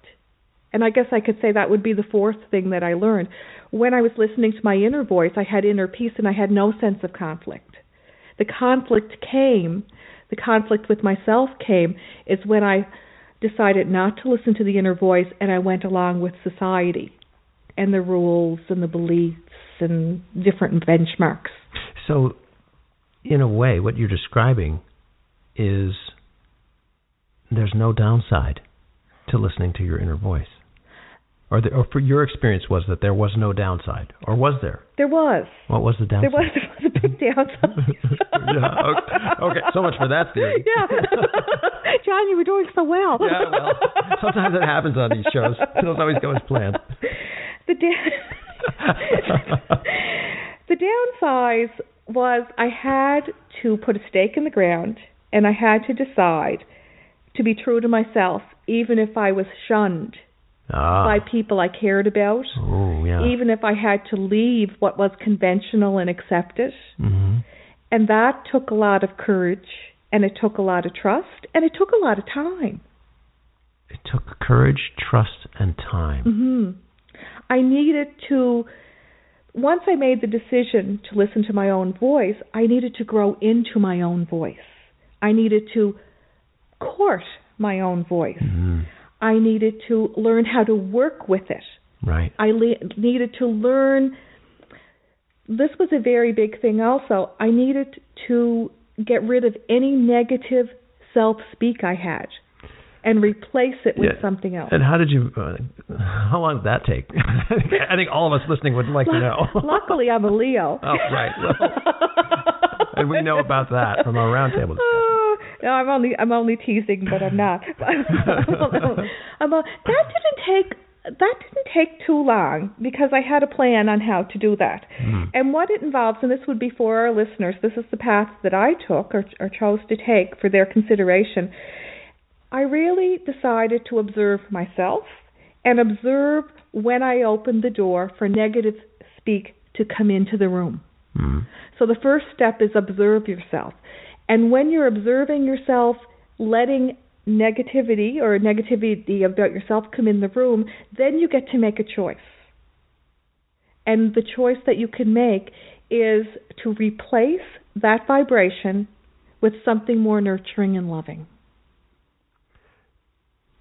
And I guess I could say that would be the fourth thing that I learned. When I was listening to my inner voice, I had inner peace and I had no sense of conflict. The conflict came, the conflict with myself came, is when I decided not to listen to the inner voice and I went along with society and the rules and the beliefs and different benchmarks. So, in a way, what you're describing is there's no downside to listening to your inner voice. Or, the, or for your experience was that there was no downside, or was there? There was. What was the downside? There was, there was a big downside. *laughs* yeah, okay. okay, so much for that theory. *laughs* yeah. *laughs* John, you were doing so well. Yeah, well, sometimes it happens on these shows. It doesn't always go as planned. The da- the downside was I had to put a stake in the ground and I had to decide to be true to myself even if I was shunned Ah. by people I cared about, Oh, yeah. even if I had to leave what was conventional and accepted. hmm And that took a lot of courage and it took a lot of trust and it took a lot of time. It took courage, trust, and time. hmm I needed to, once I made the decision to listen to my own voice, I needed to grow into my own voice. I needed to court my own voice. hmm I needed to learn how to work with it. Right. I le- needed to learn. This was a very big thing, also. I needed to get rid of any negative self speak I had and replace it with Yeah. something else. And how did you? Uh, how long did that take? *laughs* I think all of us listening would like to know. *laughs* Luckily, I'm a Leo. Oh, right. Well, *laughs* and we know about that from our roundtable. Oh, no, I'm only I'm only teasing, but I'm not. *laughs* *laughs* I'm a, that didn't take that didn't take too long because I had a plan on how to do that. And what it involves, and this would be for our listeners, this is the path that I took or, or chose to take for their consideration. I really decided to observe myself and observe when I opened the door for negative speak to come into the room. Mm. So the first step is observe yourself. And when you're observing yourself, letting negativity or negativity about yourself come in the room, then you get to make a choice. And the choice that you can make is to replace that vibration with something more nurturing and loving.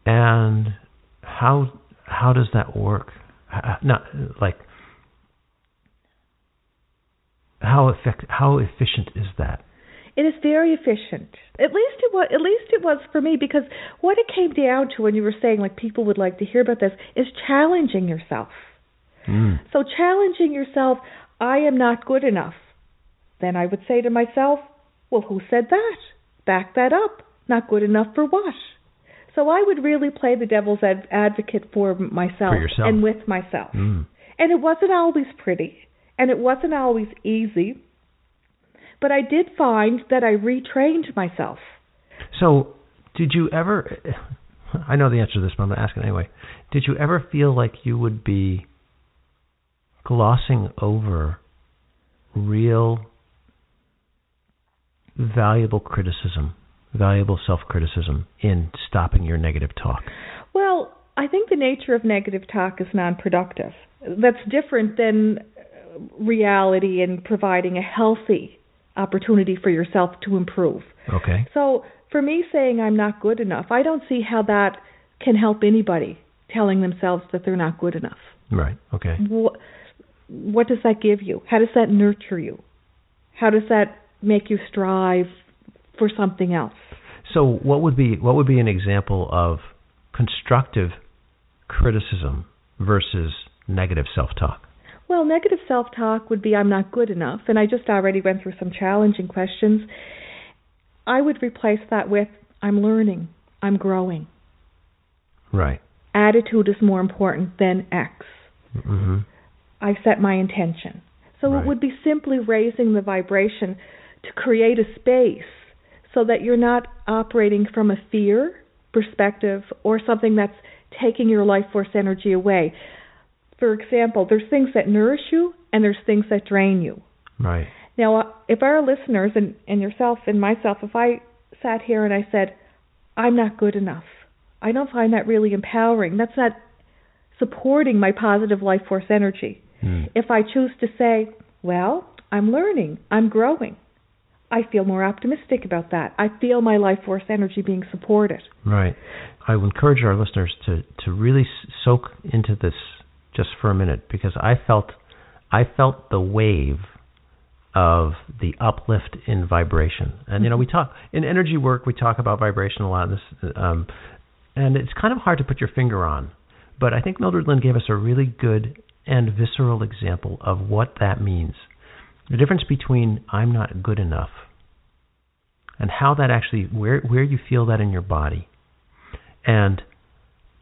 And how how does that work? Not like how effect how efficient is that? It is very efficient. At least it was. At least it was for me because what it came down to when you were saying like people would like to hear about this is challenging yourself. Mm. So challenging yourself, I am not good enough. Then I would say to myself, well, who said that? Back that up. Not good enough for what? So I would really play the devil's ad- advocate for myself For and with myself. Mm. And it wasn't always pretty, and it wasn't always easy. But I did find that I retrained myself. So, did you ever? *laughs* I know the answer to this, but I'm going to ask it anyway. Did you ever feel like you would be glossing over real, valuable criticism, valuable self-criticism in stopping your negative talk? Well, I think the nature of negative talk is non-productive. That's different than reality and providing a healthy opportunity for yourself to improve. Okay. So, for me saying I'm not good enough, I don't see how that can help anybody telling themselves that they're not good enough. Right. Okay. What, what does that give you? How does that nurture you? How does that make you strive for something else? So, what would be what would be an example of constructive criticism versus negative self-talk? Well, negative self talk would be I'm not good enough, and I just already went through some challenging questions. I would replace that with I'm learning, I'm growing. Right. Attitude is more important than X. Mm-hmm. I've set my intention. So Right. it would be simply raising the vibration to create a space so that you're not operating from a fear perspective or something that's taking your life force energy away. For example, there's things that nourish you and there's things that drain you. Right. Now, uh, if our listeners and, and yourself and myself, if I sat here and I said, I'm not good enough, I don't find that really empowering. That's not supporting my positive life force energy. Mm. If I choose to say, well, I'm learning, I'm growing, I feel more optimistic about that. I feel my life force energy being supported. Right. I would encourage our listeners to to really soak into this just for a minute because I felt I felt the wave of the uplift in vibration. And you know, we talk in energy work, we talk about vibration a lot. This, um, and it's kind of hard to put your finger on, but I think Mildred Lynn gave us a really good and visceral example of what that means. The difference between I'm not good enough and how that actually where where you feel that in your body and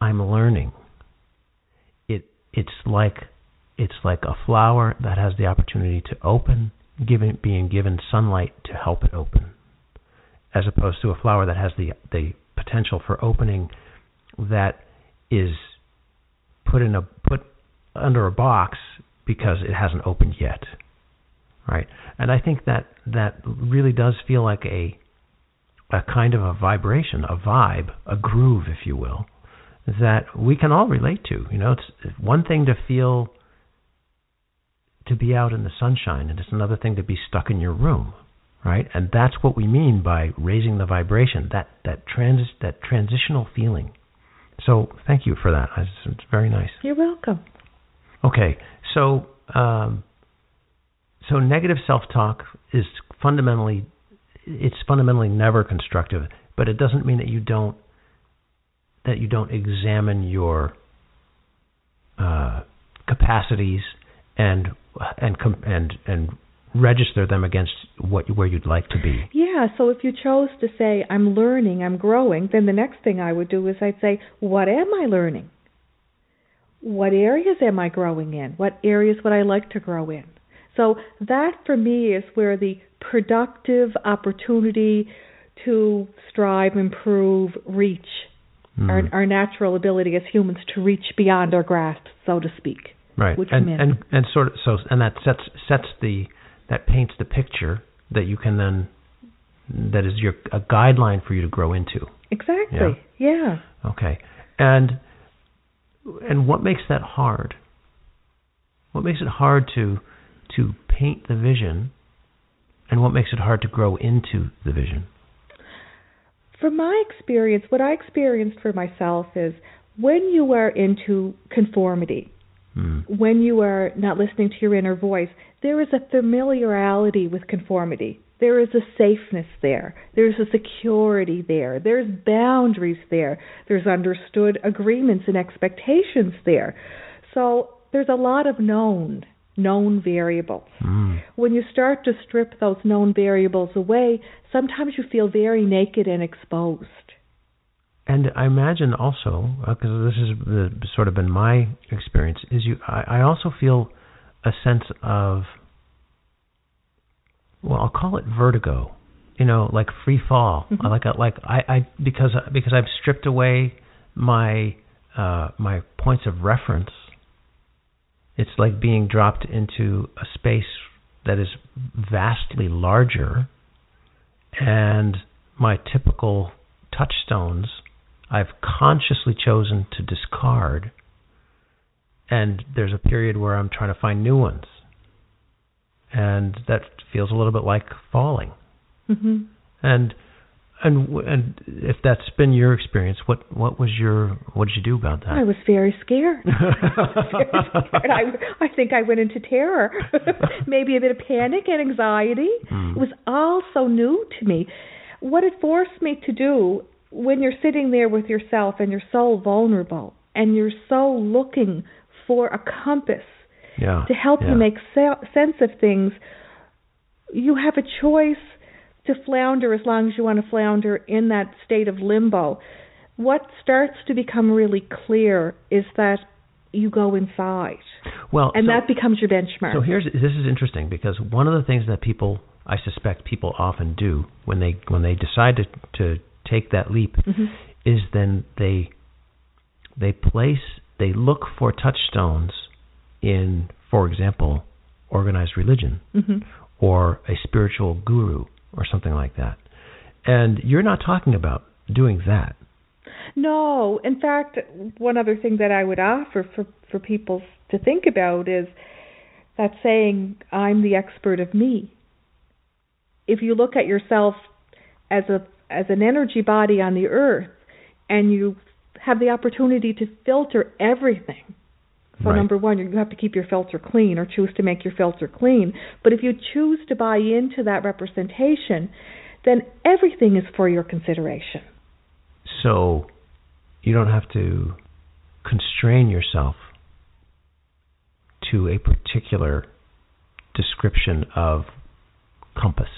I'm learning. It it's like it's like a flower that has the opportunity to open, given being given sunlight to help it open, as opposed to a flower that has the the potential for opening that is put in a put under a box because it hasn't opened yet. Right? And I think that that really does feel like a a kind of a vibration, a vibe, a groove, if you will, that we can all relate to. You know, it's one thing to feel to be out in the sunshine, and it's another thing to be stuck in your room, right? And that's what we mean by raising the vibration, that that trans that transitional feeling. So thank you for that. It's, it's very nice. You're welcome. Okay, so um, so negative self-talk is fundamentally it's fundamentally never constructive, but it doesn't mean that you don't that you don't examine your uh, capacities and and and and register them against what where you'd like to be. Yeah, so if you chose to say I'm learning, I'm growing, then the next thing I would do is I'd say, what am I learning? What areas am I growing in? What areas would I like to grow in? So that for me is where the productive opportunity to strive, improve, reach Mm. our, our natural ability as humans to reach beyond our grasp, so to speak. right and and and sort of so and that sets sets the that paints the picture that you can then that is your a guideline for you to grow into Exactly. Yeah. okay and and what makes that hard what makes it hard to to paint the vision and what makes it hard to grow into the vision From my experience, what I experienced for myself is when you are into conformity, Hmm. when you are not listening to your inner voice, there is a familiarity with conformity. There is a safeness there. There's a security there. There's boundaries there. There's understood agreements and expectations there. So there's a lot of known known variables. Mm. When you start to strip those known variables away, sometimes you feel very naked and exposed. And I imagine also, because this has the, sort of been my experience, is you. I, I also feel a sense of, well, I'll call it vertigo. You know, like free fall. Mhm. Like a, like I, I because because I've stripped away my uh, my points of reference. It's like being dropped into a space that is vastly larger, and my typical touchstones I've consciously chosen to discard, and there's a period where I'm trying to find new ones, and that feels a little bit like falling. hmm And and and if that's been your experience, what what was your what did you do about that? I was very scared. *laughs* very scared. I I think I went into terror, *laughs* maybe a bit of panic and anxiety. Hmm. It was all so new to me. What it forced me to do when you're sitting there with yourself and you're so vulnerable and you're so looking for a compass yeah. to help yeah. you make se- sense of things, you have a choice to flounder as long as you want to flounder in that state of limbo. What starts to become really clear is that you go inside, Well, and so- that becomes your benchmark. So here's this is interesting because one of the things that people I suspect people often do when they when they decide to to take that leap Mhm. is then they they place they look for touchstones in for example organized religion Mhm. or a spiritual guru or something like that. And you're not talking about doing that. No, in fact, one other thing that I would offer for for people to think about is that saying, "I'm the expert of me." If you look at yourself as a as an energy body on the earth, and you have the opportunity to filter everything. So Right. number one, you have to keep your filter clean, or choose to make your filter clean. But if you choose to buy into that representation, then everything is for your consideration. So you don't have to constrain yourself to a particular description of compass.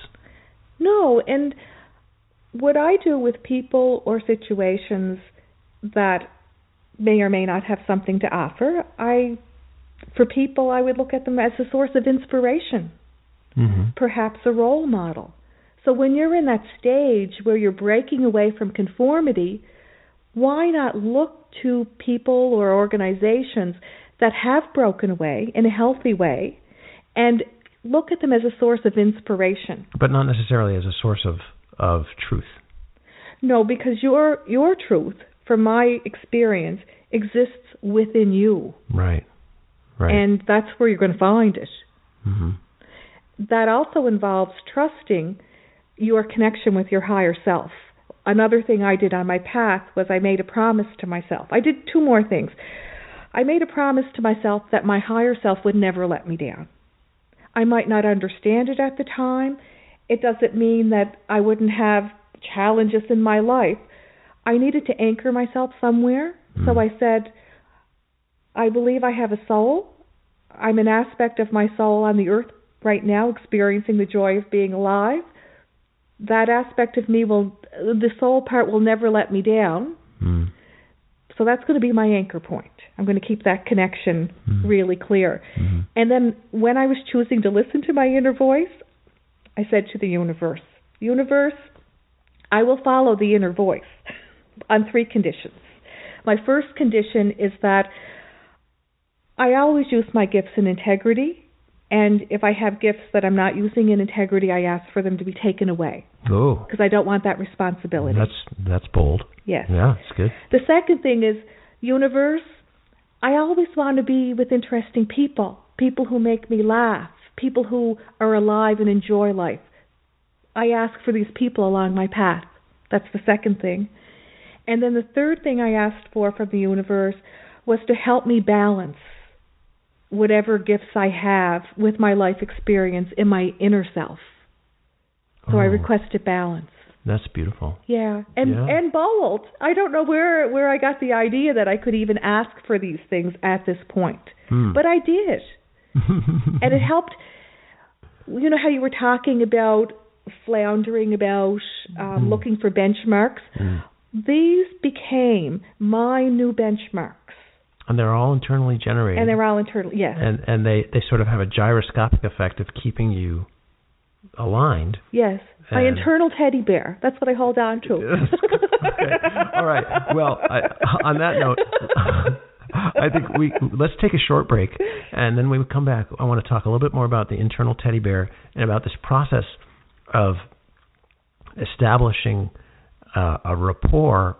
No, and what I do with people or situations that may or may not have something to offer, I for people I would look at them as a source of inspiration, Mm-hmm. perhaps a role model. So when you're in that stage where you're breaking away from conformity, why not look to people or organizations that have broken away in a healthy way and look at them as a source of inspiration? But not necessarily as a source of, of truth. No, because your your truth, from my experience, exists within you, Right. Right. and that's where you're going to find it. hmm That also involves trusting your connection with your higher self. Another thing I did on my path was I made a promise to myself. I did two more things. I made a promise to myself that my higher self would never let me down. I might not understand it at the time. It doesn't mean that I wouldn't have challenges in my life. I needed to anchor myself somewhere. So Mm. I said, I believe I have a soul. I'm an aspect of my soul on the earth right now, experiencing the joy of being alive. That aspect of me will, the soul part will never let me down. Mm. So that's going to be my anchor point. I'm going to keep that connection Mm. really clear. Mhm. And then when I was choosing to listen to my inner voice, I said to the universe, Universe, I will follow the inner voice *laughs* on three conditions. My first condition is that I always use my gifts in integrity. And if I have gifts that I'm not using in integrity, I ask for them to be taken away Oh, because I don't want that responsibility. that's that's bold. yes. Yeah, it's good. The second thing is, universe, I always want to be with interesting people, people who make me laugh, people who are alive and enjoy life. I ask for these people along my path. That's the second thing. And then the third thing I asked for from the universe was to help me balance whatever gifts I have with my life experience in my inner self. So I Oh. requested balance. That's beautiful. Yeah, and Yeah. and bold. I don't know where where I got the idea that I could even ask for these things at this point, Hmm. but I did. *laughs* and it helped. You know how you were talking about floundering about, um, Mm. looking for benchmarks. Mm. These became my new benchmarks, And they're all internally generated. and they're all internal. Yes, and and they they sort of have a gyroscopic effect of keeping you aligned. yes. My internal teddy bear. That's what I hold on to. *laughs* okay. All right. Well, I, on that note, *laughs* I think we let's take a short break, and then we come back, I want to talk a little bit more about the internal teddy bear and about this process of establishing uh, a rapport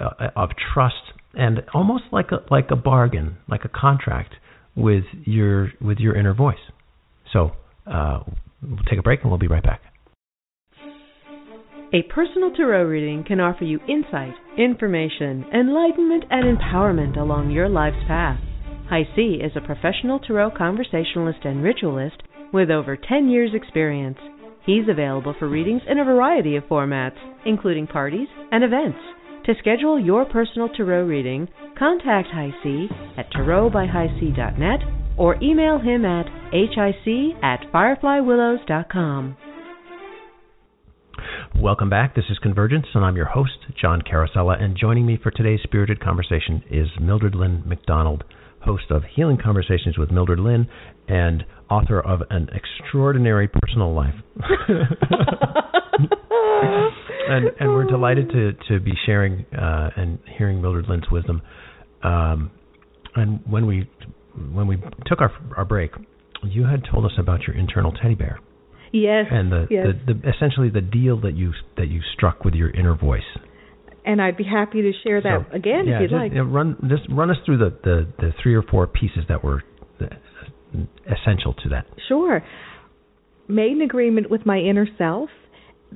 uh, of trust and almost like a like a bargain, like a contract with your with your inner voice. So uh, we'll take a break, and we'll be right back. A personal tarot reading can offer you insight, information, enlightenment, and empowerment along your life's path. Hi C is a professional tarot conversationalist and ritualist with over 10 years' experience. He's available for readings in a variety of formats, including parties and events. To schedule your personal tarot reading, contact High C at tarotbyhighc.net or email him at hic at fireflywillows.com. Welcome back. This is Convergence, and I'm your host, John Carosella. And joining me for today's spirited conversation is Mildred Lynn McDonald, host of Healing Conversations with Mildred Lynn and author of An Extraordinary Personal Life. *laughs* and and we're delighted to to be sharing uh, and hearing Mildred Lynn's wisdom. Um, and when we when we took our our break, you had told us about your internal teddy bear yes, and the, yes. the, the essentially the deal that you that you struck with your inner voice. and I'd be happy to share that So, again yeah, if you'd just, like. yeah, run just run us through the, the, the three or four pieces that were essential to that. Sure. Made an agreement with my inner self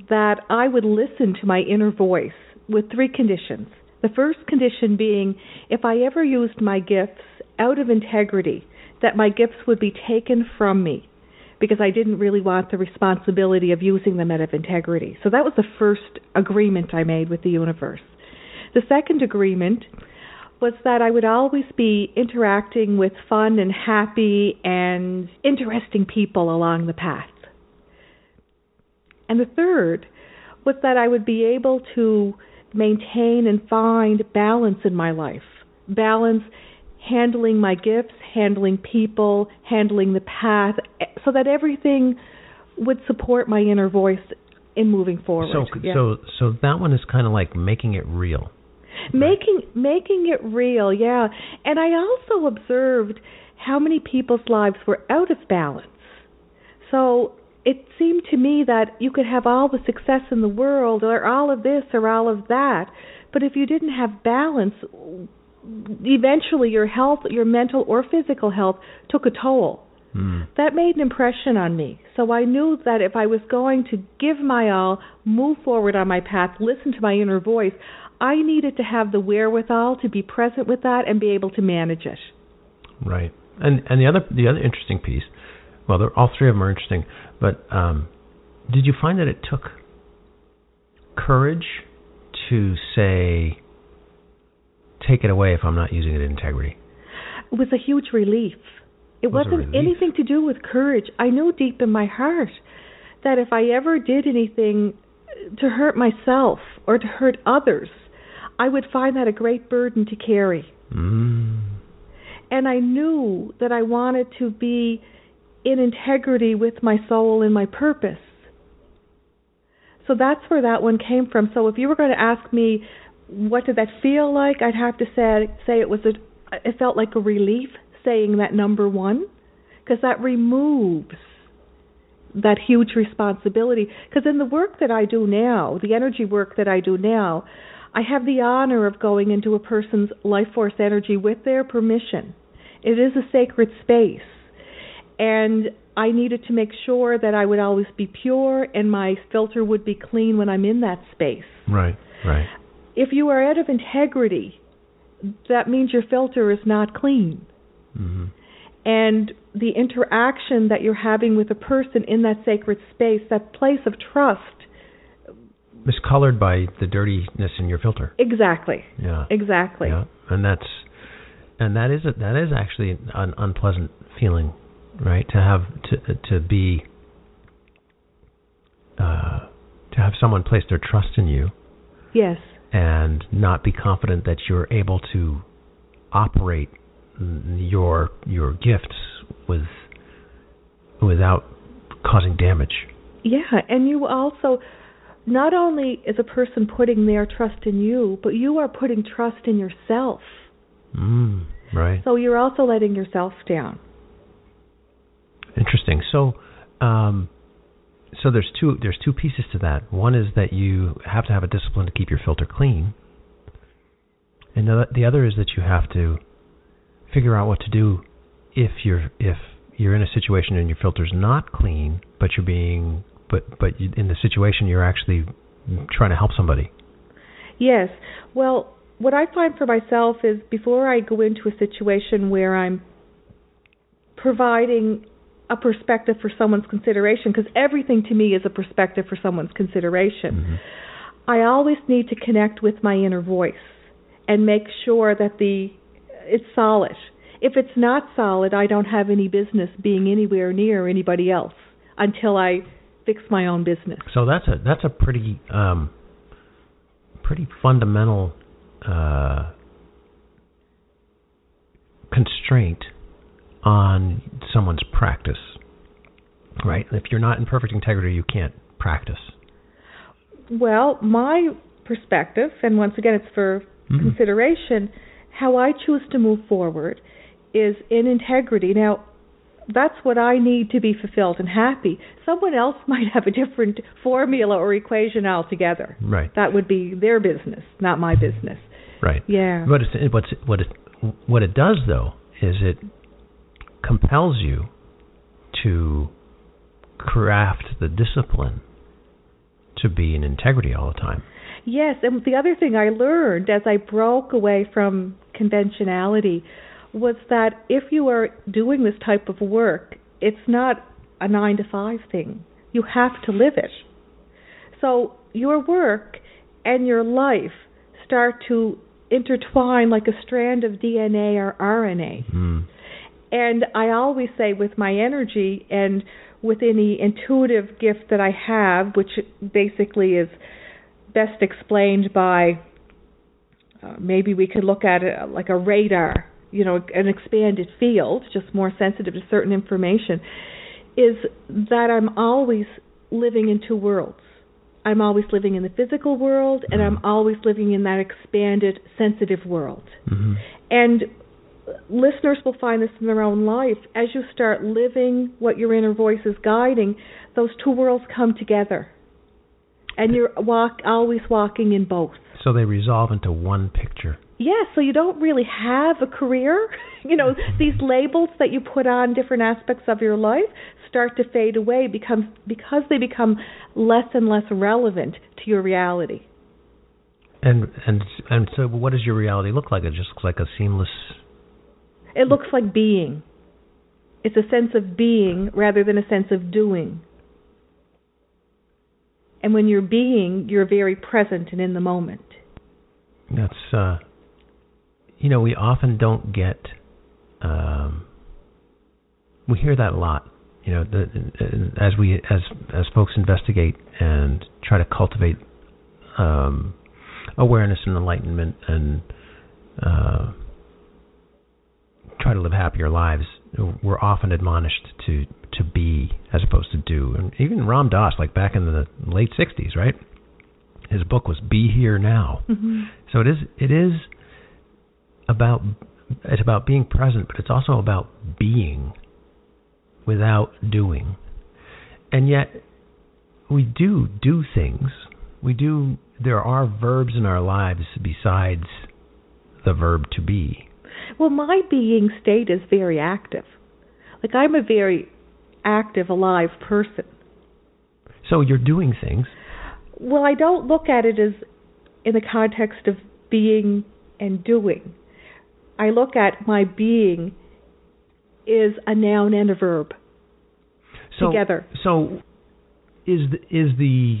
that I would listen to my inner voice with three conditions. The first condition being if I ever used my gifts out of integrity, that my gifts would be taken from me because I didn't really want the responsibility of using them out of integrity. So that was the first agreement I made with the universe. The second agreement was that I would always be interacting with fun and happy and interesting people along the path. And the third was that I would be able to maintain and find balance in my life. Balance handling my gifts, handling people, handling the path, so that everything would support my inner voice in moving forward. So Yeah. so so that one is kind of like making it real. Making making it real yeah and i also observed how many people's lives were out of balance so it seemed to me that you could have all the success in the world or all of this or all of that but if you didn't have balance eventually your health your mental or physical health took a toll Hmm. that made an impression on me. So I knew that if I was going to give my all, move forward on my path, listen to my inner voice, I needed to have the wherewithal to be present with that and be able to manage it. Right. And and the other the other interesting piece, well, they're, all three of them are interesting, but um, did you find that it took courage to say, take it away if I'm not using it in integrity? It was a huge relief. It was wasn't relief. anything to do with courage. I knew deep in my heart that if I ever did anything to hurt myself or to hurt others, I would find that a great burden to carry. Mm. and I knew that I wanted to be in integrity with my soul and my purpose. So that's where that one came from. So if you were going to ask me what did that feel like, I'd have to say say it was a it felt like a relief saying that number 1 because that removes that huge responsibility because in the work that I do now, the energy work that I do now, I have the honor of going into a person's life force energy with their permission. It is a sacred space. And I needed to make sure that I would always be pure and my filter would be clean when I'm in that space. Right. Right. If you are out of integrity, that means your filter is not clean. hmm And the interaction that you're having with a person in that sacred space, that place of trust, It's colored by the dirtiness in your filter. exactly. Yeah. Exactly. Yeah. And that's and that is a, that is actually an unpleasant feeling right? To have to to be uh, to have someone place their trust in you Yes. and not be confident that you're able to operate your your gifts with without causing damage. Yeah, and you also not only is a person putting their trust in you, but you are putting trust in yourself. Mm, right. So you're also letting yourself down. Interesting. So, um, so there's two there's two pieces to that. One is that you have to have a discipline to keep your filter clean, and the, the other is that you have to figure out what to do if you're if you're in a situation and your filter's not clean, but you're being but but in the situation you're actually trying to help somebody. Yes. Well, what I find for myself is before I go into a situation where I'm providing a perspective for someone's consideration, because everything to me is a perspective for someone's consideration, Mm-hmm. I always need to connect with my inner voice and make sure that the it's solid. If it's not solid, I don't have any business being anywhere near anybody else until I fix my own business. So that's a that's a pretty um, pretty fundamental uh, constraint on someone's practice, right? If you're not in perfect integrity, you can't practice. Well, my perspective, and once again, it's for Mhm. consideration, how I choose to move forward is in integrity. Now, that's what I need to be fulfilled and happy. Someone else *laughs* might have a different formula or equation altogether. Right. That would be their business, not my business. Right. Yeah. But it's, what's what it what it does though is it compels you to craft the discipline to be in integrity all the time. Yes, and the other thing I learned as I broke away from conventionality was that if you are doing this type of work, it's not a nine to five thing. You have to live it. So your work and your life start to intertwine like a strand of DNA or RNA. Mm. And I always say with my energy and with any intuitive gift that I have, which basically is best explained by uh, maybe we could look at it like a radar, you know, an expanded field, just more sensitive to certain information, is that I'm always living in two worlds. I'm always living in the physical world and I'm always living in that expanded sensitive world. Mm-hmm. And listeners will find this in their own life. As you start living what your inner voice is guiding, those two worlds come together. And you're walk always walking in both. So they resolve into one picture. Yeah, so you don't really have a career. *laughs* you know, *laughs* these labels that you put on different aspects of your life start to fade away becomes because they become less and less relevant to your reality. And and and so what does your reality look like? It just looks like a seamless It looks like being. It's a sense of being rather than a sense of doing. And when you're being, you're very present and in the moment. That's uh, you know, we often don't get. Um, we hear that a lot. You know, the, as we as as folks investigate and try to cultivate um, awareness and enlightenment and uh, try to live happier lives, we're often admonished to to be as opposed to do. And even Ram Dass, like back in the late '60s, right? His book was "Be Here Now." Mm-hmm. So it is it is about it's about being present, but it's also about being without doing. And yet we do do things. We do there are verbs in our lives besides the verb to be. Well, my being state is very active. Like I'm a very active, alive person. So you're doing things. Well, I don't look at it as in the context of being and doing. I look at my being is a noun and a verb so, together. So is the, is the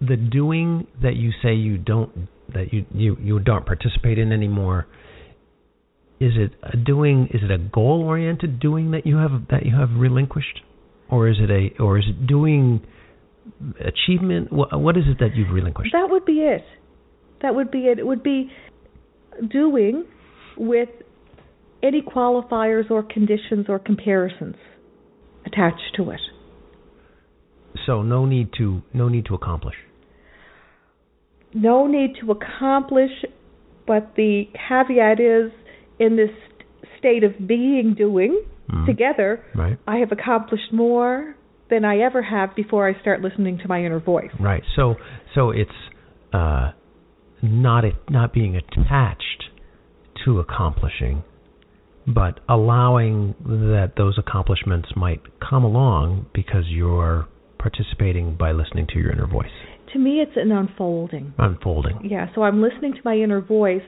the doing that you say you don't that you you you don't participate in anymore is it a doing? Is it a goal oriented doing that you have that you have relinquished, or is it a or is it doing achievement? What, what is it that you've relinquished? That would be it. That would be it. It would be doing with any qualifiers or conditions or comparisons attached to it. So no need to no need to accomplish. No need to accomplish, but the caveat is in this state of being doing Mhm. together, Right. I have accomplished more than I ever have before I start listening to my inner voice. Right. So so it's uh, not a, not being attached to accomplishing, but allowing that those accomplishments might come along because you're participating by listening to your inner voice To me, it's an unfolding. unfolding. Yeah, so I'm listening to my inner voice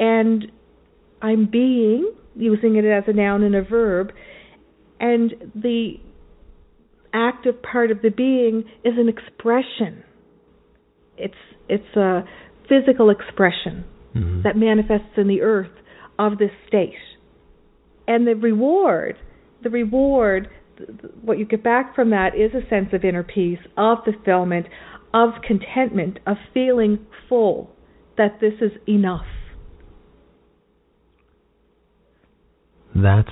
and I'm being, using it as a noun and a verb, and the active part of the being is an expression. It's it's a physical expression Mhm. that manifests in the earth of this state. And the reward, the reward, what you get back from that is a sense of inner peace, of fulfillment, of contentment, of feeling full, that this is enough. That's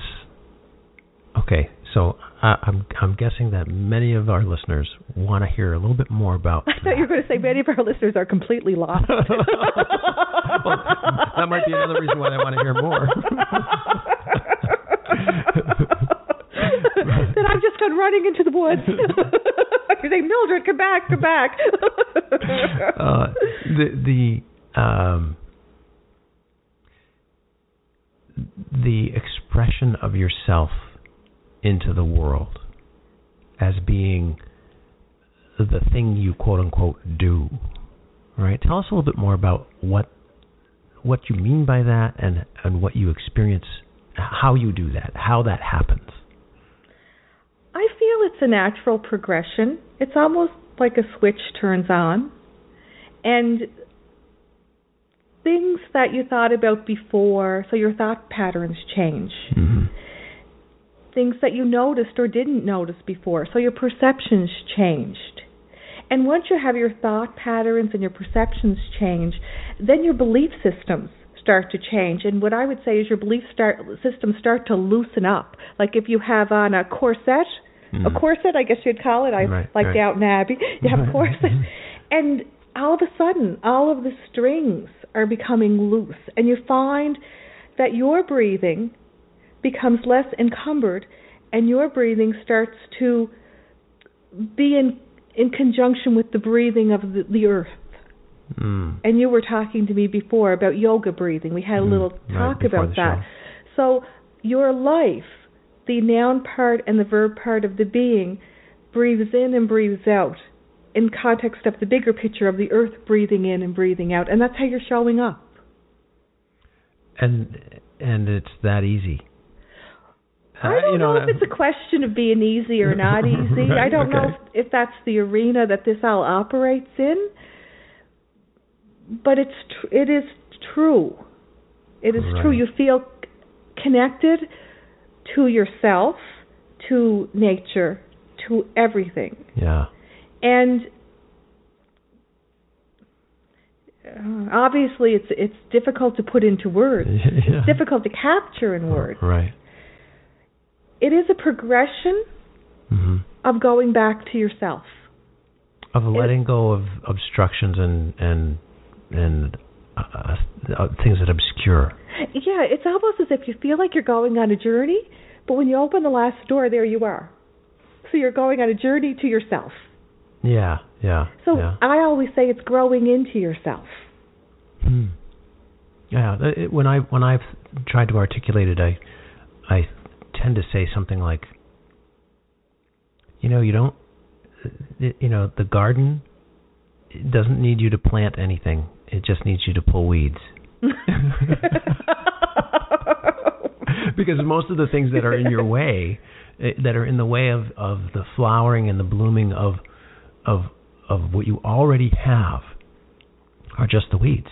okay. So I, I'm I'm guessing that many of our listeners want to hear a little bit more about. *laughs* I thought you were going to say many of our listeners are completely lost. *laughs* well, that might be another reason why they want to hear more. *laughs* then I've just gone running into the woods. You're saying, Mildred, come back, come back. uh, the the um, the expression of yourself into the world as being the thing you quote unquote do. Right? Tell us a little bit more about what what you mean by that and and what you experience how you do that, how that happens. I feel it's a natural progression. It's almost like a switch turns on. And things that you thought about before, so your thought patterns change. Mm-hmm. Things that you noticed or didn't notice before, so your perceptions changed. And once you have your thought patterns and your perceptions change, then your belief systems start to change. And what I would say is your belief start, systems start to loosen up. Like if you have on a corset, Mhm. a corset, I guess you'd call it. I Right, like right. Downton Abbey. *laughs* You have a corset, and all of a sudden, all of the strings are becoming loose, and you find that your breathing becomes less encumbered, and your breathing starts to be in in conjunction with the breathing of the, the earth. Mm. And you were talking to me before about yoga breathing. We had a Mm, little right, talk before about that. show. So your life, the noun part and the verb part of the being, breathes in and breathes out in context of the bigger picture of the earth breathing in and breathing out. And that's how you're showing up. And and it's that easy. I don't you know, know, if it's a question of being easy or not *laughs* easy. Right, I don't know if, if that's the arena that this all operates in. But it's tr- it is true. It is true. You feel c- connected to yourself, to nature, to everything. Yeah. And uh, obviously it's it's difficult to put into words. *laughs* Yeah. It's difficult to capture in words. Right. It is a progression hmm of going back to yourself. Of letting go of obstructions and and and uh, uh, things that obscure. Yeah, it's almost as if you feel like you're going on a journey, but when you open the last door, there you are. So you're going on a journey to yourself. Yeah. Yeah. So yeah. I always say it's growing into yourself. Hmm. Yeah. It, when I when I've tried to articulate it, I I tend to say something like, you know, you don't, you know, the garden doesn't need you to plant anything. It just needs you to pull weeds. *laughs* because most of the things that are in your way, eh, that are in the way of of the flowering and the blooming of of of what you already have, are just the weeds.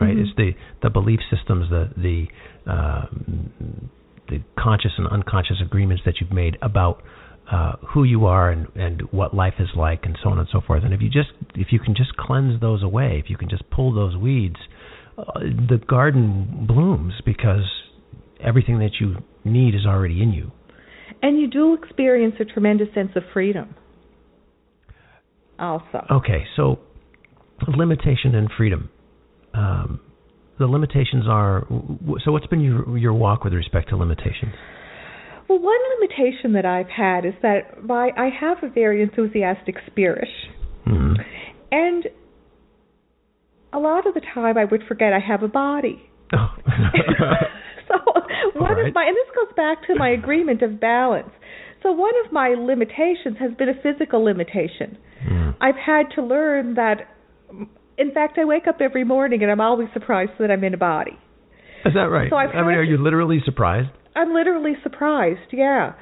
right? Mhm. It's the the belief systems, the the uh, the conscious and unconscious agreements that you've made about uh, who you are and and what life is like, and so on and so forth. And if you just if you can just cleanse those away, if you can just pull those weeds, uh, the garden blooms because everything that you need is already in you. And you do experience a tremendous sense of freedom. Also. Okay, so limitation and freedom. Um, the limitations are so. What's been your your walk with respect to limitations? Well, one limitation that I've had is that my I have a very enthusiastic spirit, Hmm. and a lot of the time I would forget I have a body. Oh. *laughs* *laughs* so one right. of my and this goes back to my agreement of balance. So one of my limitations has been a physical limitation. Hmm. I've had to learn that in fact I wake up every morning and I'm always surprised that I'm in a body. Is that right? So I've I mean, are you literally surprised? I'm literally surprised, yeah.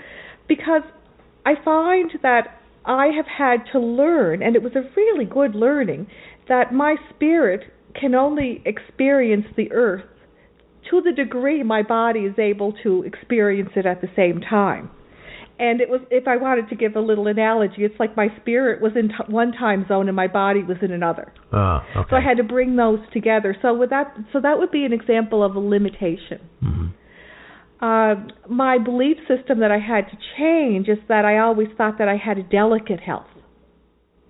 Because I find that I have had to learn, and it was a really good learning, that my spirit can only experience the earth to the degree my body is able to experience it at the same time. And it was, if I wanted to give a little analogy, it's like my spirit was in t- one time zone and my body was in another. Oh, okay. So I had to bring those together. So with that, so that would be an example of a limitation. Mhm. Uh, my belief system that I had to change is that I always thought that I had a delicate health.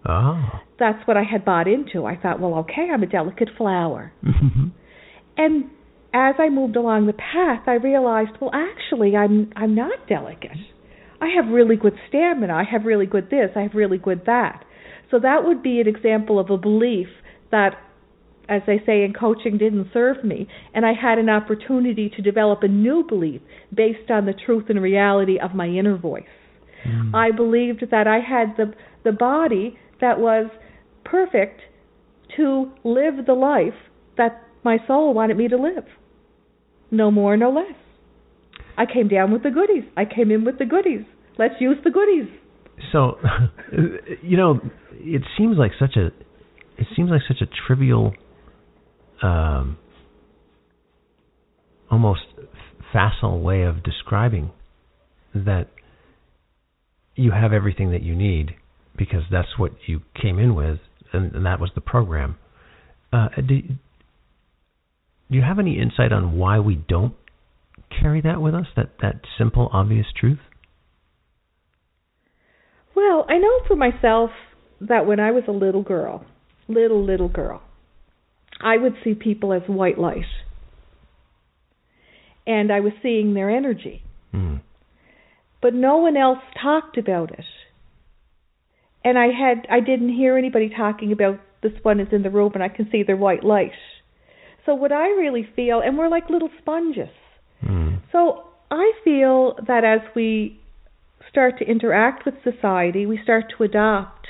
Oh. That's what I had bought into. I thought, well, okay, I'm a delicate flower. Mhm. And as I moved along the path, I realized, well, actually, I'm I'm not delicate. I have really good stamina. I have really good this. I have really good that. So that would be an example of a belief that, as they say in coaching, didn't serve me, and I had an opportunity to develop a new belief based on the truth and reality of my inner voice. Hmm. I believed that I had the the body that was perfect to live the life that my soul wanted me to live. No more, no less. I came down with the goodies. I came in with the goodies. Let's use the goodies. So, *laughs* you know, it seems like such a it seems like such a trivial, um, almost facile way of describing that you have everything that you need because that's what you came in with and, and that was the program. Uh, do, do you have any insight on why we don't carry that with us? That that simple, obvious truth. Well, I know for myself that when I was a little girl, little, little girl, I would see people as white light. And I was seeing their energy. Hmm. But no one else talked about it. And I had I didn't hear anybody talking about this one is in the room and I can see their white light. So what I really feel and we're like little sponges. Hmm. So I feel that as we start to interact with society, we start to adopt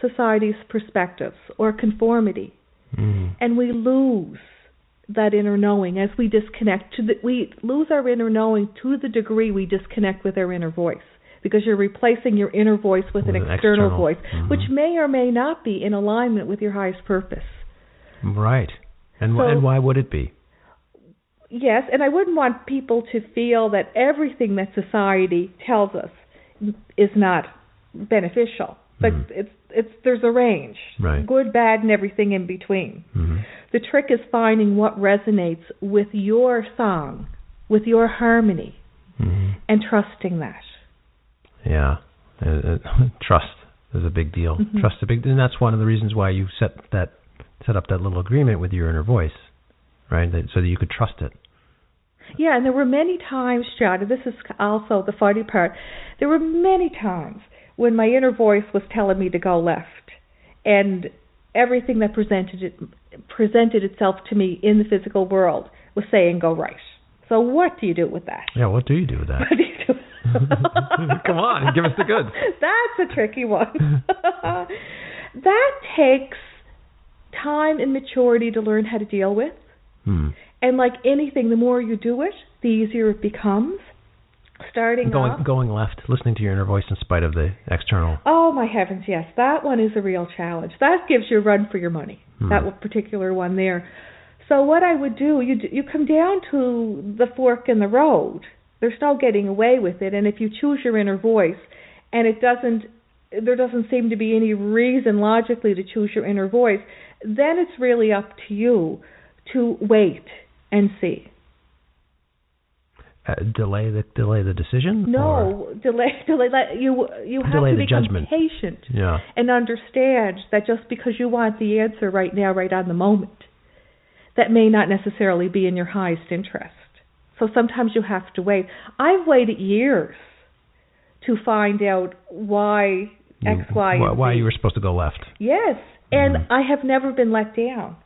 society's perspectives or conformity, Hmm. and we lose that inner knowing as we disconnect. To the, we lose our inner knowing to the degree we disconnect with our inner voice, because you're replacing your inner voice with, With an an external, external. voice, Mhm. which may or may not be in alignment with your highest purpose. Right. And So- and why would it be? Yes, and I wouldn't want people to feel that everything that society tells us is not beneficial. But Mhm. it's it's there's a range, Right. good, bad, and everything in between. Mhm. The trick is finding what resonates with your song, with your harmony, Mhm. and trusting that. Yeah. Uh, uh, *laughs* trust is a big deal. Mhm. Trust is a big, and that's one of the reasons why you set that set up that little agreement with your inner voice, right? That, so that you could trust it. Yeah, and there were many times, John, and this is also the funny part. There were many times when my inner voice was telling me to go left, and everything that presented it presented itself to me in the physical world was saying go right. So what do you do with that? Yeah. What do you do with that? *laughs* What do you do? *laughs* *laughs* Come on, give us the goods. That's a tricky one. that takes time and maturity to learn how to deal with. Hmm. And like anything, the more you do it, the easier it becomes. Starting Going off. going left, listening to your inner voice in spite of the external. Oh my heavens, yes, that one is a real challenge. That gives you a run for your money. Hmm. That particular one there. So what I would do, you you come down to the fork in the road. There's no getting away with it, and if you choose your inner voice, and it doesn't, there doesn't seem to be any reason logically to choose your inner voice, then it's really up to you to wait and see. Uh, delay the delay the decision. or- No, delay, *laughs* delay. Let you you have Delay to become patient Yeah. and understand that just because you want the answer right now, right on the moment, that may not necessarily be in your highest interest. So sometimes you have to wait. I've waited years to find out why X, Y, why, why you were supposed to go left. Yes, and Mm-hmm. I have never been let down.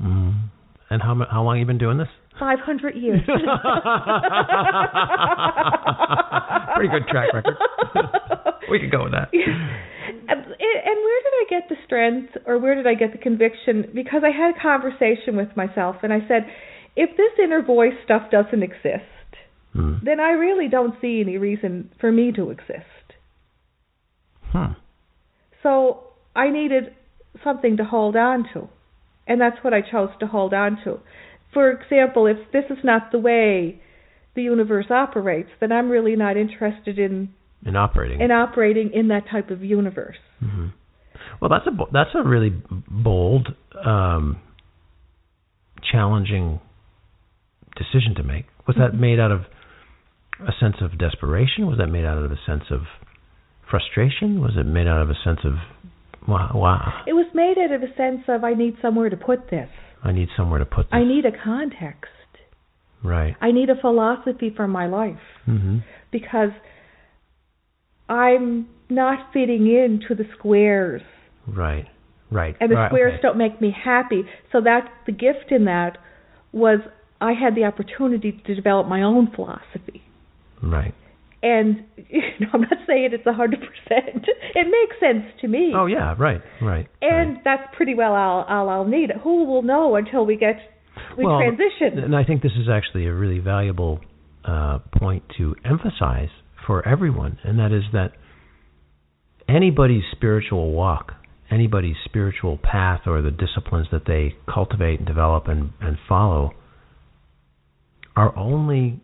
Mm. And how how long have you been doing this? Five hundred years. *laughs* Pretty good track record. *laughs* we could go with that. And and where did I get the strength or where did I get the conviction? Because I had a conversation with myself and I said, if this inner voice stuff doesn't exist, Hmm. then I really don't see any reason for me to exist. Hmm. So I needed something to hold on to. And that's what I chose to hold on to. For example, if this is not the way the universe operates, then I'm really not interested in In operating. in operating in that type of universe. hmm Well, that's a that's a really bold, um, challenging decision to make. Was that Mhm. made out of a sense of desperation? Was that made out of a sense of frustration? Was it made out of a sense of wow, wow It was made out of a sense of I need somewhere to put this. I need somewhere to put this. I need a context. right. I need a philosophy for my life hmm because I'm not fitting into the squares Right. Right. and the right. squares okay. don't make me happy. So that the gift in that was I had the opportunity to develop my own philosophy. Right. And *laughs* you know, I'm not saying it's a hundred percent. *laughs* It makes sense to me. Oh yeah. Right. Right. And that's pretty well all, all I'll need. Who will know until we get we well, transition? And I think this is actually a really valuable uh, point to emphasize for everyone, and that is that anybody's spiritual walk, anybody's spiritual path, or the disciplines that they cultivate and develop and, and follow are only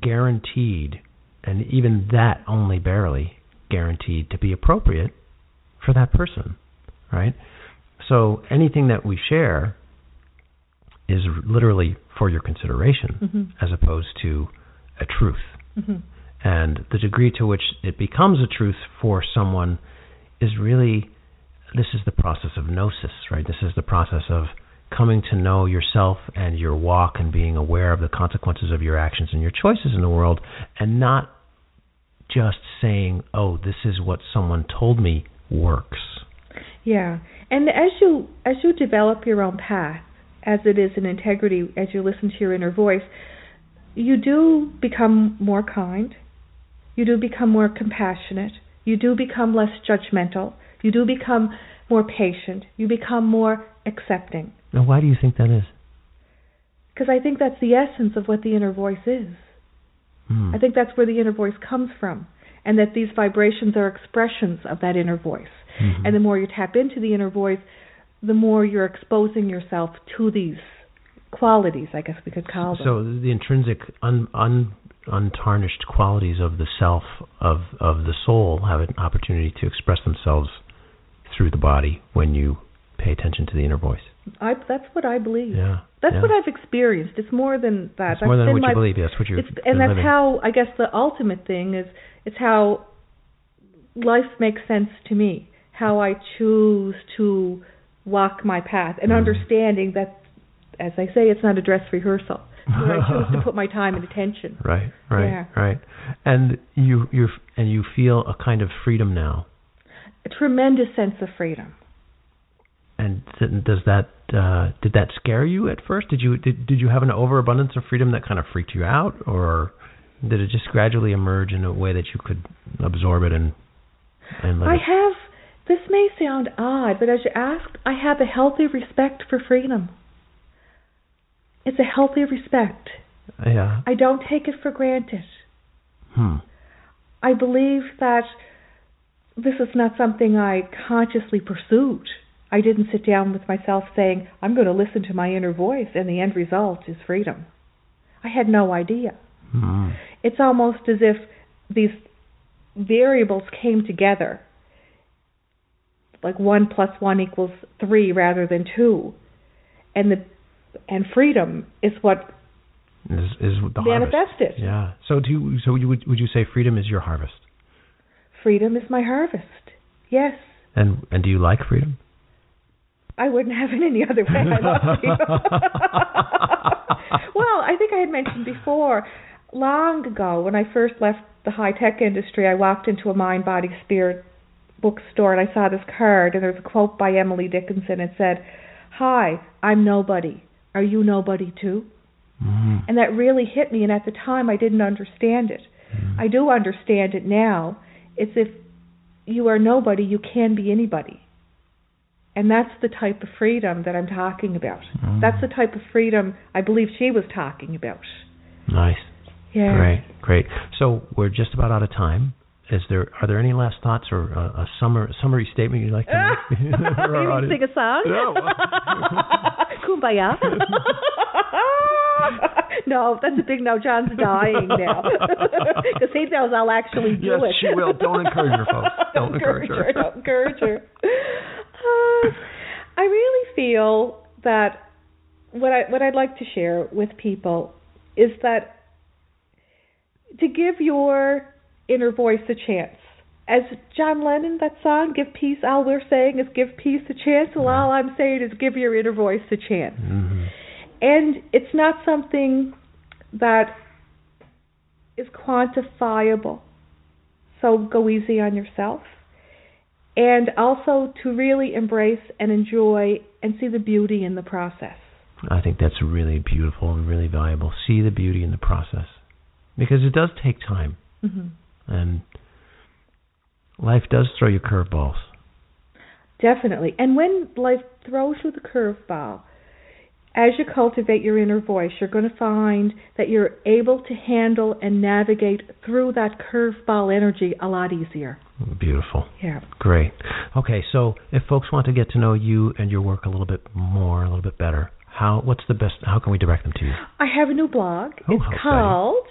guaranteed, and even that only barely guaranteed to be appropriate for that person, right? So anything that we share is literally for your consideration Mhm. as opposed to a truth. Mhm. And the degree to which it becomes a truth for someone is really this is the process of gnosis, right? This is the process of coming to know yourself and your walk and being aware of the consequences of your actions and your choices in the world and not just saying, "Oh, this is what someone told me works." Yeah, and as you as you develop your own path, as it is in integrity, as you listen to your inner voice, you do become more kind. You do become more compassionate. You do become less judgmental. You do become more patient. You become more accepting. Now, why do you think that is? Because I think that's the essence of what the inner voice is. Hmm. I think that's where the inner voice comes from, and that these vibrations are expressions of that inner voice. Mhm. And the more you tap into the inner voice, the more you're exposing yourself to these qualities, I guess we could call them. So the intrinsic, un, un, untarnished qualities of the self, of of the soul, have an opportunity to express themselves through the body when you pay attention to the inner voice. I, that's what I believe. Yeah, That's yeah. what I've experienced. It's more than that. It's more That's than what my, you believe. That's what you're. It's, and that's living. how I guess the ultimate thing is. It's how life makes sense to me. How I choose to walk my path, and Mhm. understanding that, as I say, it's not a dress rehearsal. Where I choose to *laughs* put my time and attention. Right, right, Yeah. right. And you you and you feel a kind of freedom now. A tremendous sense of freedom. And does that uh, did that scare you at first? Did you did, did you have an overabundance of freedom that kind of freaked you out, or did it just gradually emerge in a way that you could absorb it and and let I it? have. This may sound odd, but as you asked, I have a healthy respect for freedom. It's a healthy respect. Yeah. I don't take it for granted. Hmm. I believe that this is not something I consciously pursued. I didn't sit down with myself saying, I'm going to listen to my inner voice and the end result is freedom. I had no idea. Mm. It's almost as if these variables came together like 1 plus 1 equals 3 rather than 2 and the and freedom is what is, is the manifested. Harvest. Yeah. So do you, so you would would you say freedom is your harvest? Freedom is my harvest. Yes. And and do you like freedom? I wouldn't have it any other way. I love freedom. *laughs* well, I think I had mentioned before, long ago when I first left the high tech industry, I walked into a mind body spirit bookstore and I saw this card and there was a quote by Emily Dickinson. It said, "Hi, I'm nobody. Are you nobody too?" Mm. And that really hit me. And at the time, I didn't understand it. Mm. I do understand it now. It's if you are nobody, you can be anybody. And that's the type of freedom that I'm talking about. Mm. That's the type of freedom I believe she was talking about. Nice. Yeah. Great, great. So we're just about out of time. Is there are there any last thoughts or a, a summer summary statement you'd like to make? *laughs* *laughs* you mean sing a song? No. *laughs* Kumbaya. no, that's a big no. John's dying now because he knows I'll actually do yes, it. she will. Don't encourage her, folks. Don't, encourage her. Don't encourage her. *laughs* I really feel that what I what I'd like to share with people is that to give your inner voice a chance. As John Lennon, that song, Give Peace, all we're saying is give peace a chance. Well, all I'm saying is give your inner voice a chance. Mm-hmm. And it's not something that is quantifiable. So go easy on yourself. And also to really embrace and enjoy and see the beauty in the process. I think that's really beautiful and really valuable. See the beauty in the process. Because it does take time. Mm-hmm. And life does throw you curveballs. Definitely. And when life throws you the curveball, as you cultivate your inner voice, you're going to find that you're able to handle and navigate through that curveball energy a lot easier. Beautiful. Yeah. Great. Okay, so if folks want to get to know you and your work a little bit more, a little bit better, how what's the best how can we direct them to you? I have a new blog. Oh, it's called